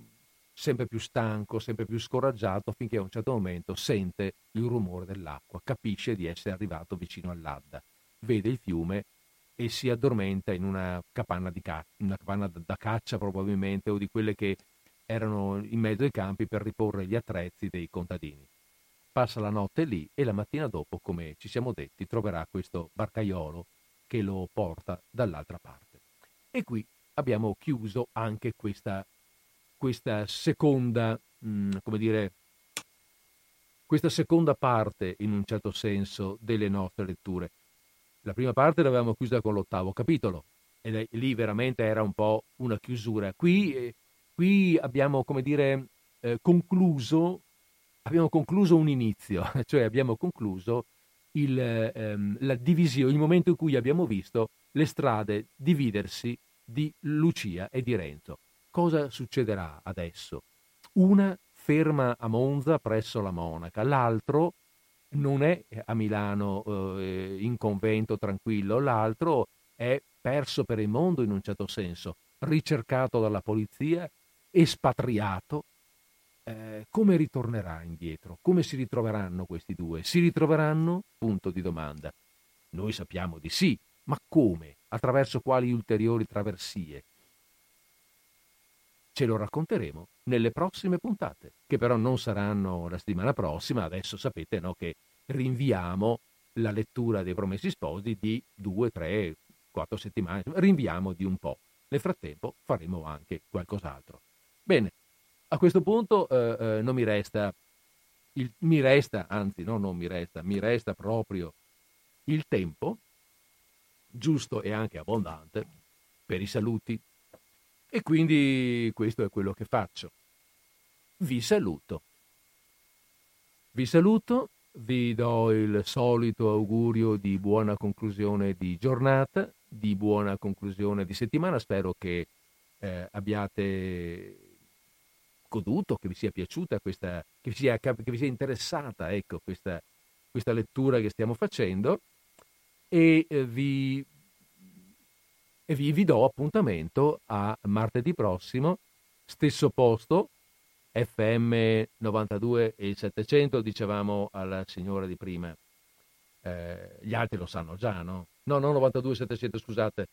sempre più stanco, sempre più scoraggiato, finché a un certo momento sente il rumore dell'acqua, capisce di essere arrivato vicino all'Adda, vede il fiume e si addormenta in una capanna, ca- una capanna da caccia probabilmente o di quelle che erano in mezzo ai campi per riporre gli attrezzi dei contadini passa la notte lì e la mattina dopo, come ci siamo detti, troverà questo barcaiolo che lo porta dall'altra parte. E qui abbiamo chiuso anche questa, questa seconda, mh, mm, come dire, questa seconda parte, in un certo senso, delle nostre letture. La prima parte l'avevamo chiusa con l'ottavo capitolo e lì veramente era un po' una chiusura. Qui, eh, qui abbiamo, come dire, eh, concluso, abbiamo concluso un inizio, cioè abbiamo concluso il, ehm, la divisione, il momento in cui abbiamo visto le strade dividersi di Lucia e di Renzo. Cosa succederà adesso? Una ferma a Monza presso la monaca, l'altro non è a Milano eh, in convento tranquillo, l'altro è perso per il mondo in un certo senso, ricercato dalla polizia, espatriato. Eh, come ritornerà indietro? Come si ritroveranno questi due? Si ritroveranno? Punto di domanda. Noi sappiamo di sì, ma come? Attraverso quali ulteriori traversie? Ce lo racconteremo nelle prossime puntate, che però non saranno la settimana prossima. Adesso sapete no, che rinviamo la lettura dei Promessi Sposi di due, tre, quattro settimane. Rinviamo di un po'. Nel frattempo faremo anche qualcos'altro. Bene, a questo punto eh, eh, non mi resta, il, mi resta, anzi no, non mi resta, mi resta proprio il tempo giusto e anche abbondante per i saluti. E quindi questo è quello che faccio. Vi saluto. Vi saluto, vi do il solito augurio di buona conclusione di giornata, di buona conclusione di settimana. Spero che eh, abbiate goduto, che vi sia piaciuta questa, che vi sia, che vi sia interessata ecco, questa, questa lettura che stiamo facendo e eh, vi, e vi, vi do appuntamento a martedì prossimo, stesso posto, FM 92 e 700, dicevamo alla signora di prima. Eh, gli altri lo sanno già, no? No, no, 92 700, scusate.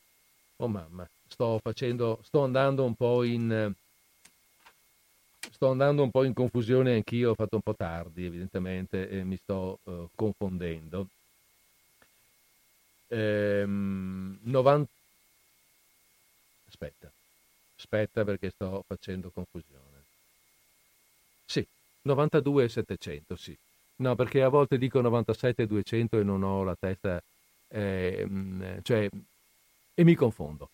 Oh mamma, sto facendo, sto andando un po' in sto andando un po' in confusione anch'io, ho fatto un po' tardi evidentemente e mi sto uh, confondendo. Ehm, 90... Aspetta, aspetta perché sto facendo confusione. Sì, 92 700, sì. No, perché a volte dico 97 200 e non ho la testa, eh, cioè, e mi confondo.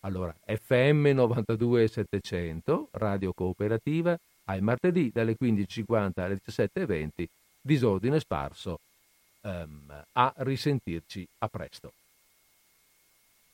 Allora, FM 92 700, radio cooperativa, al martedì dalle 15.50 alle 17.20, disordine sparso. Um, a risentirci a presto.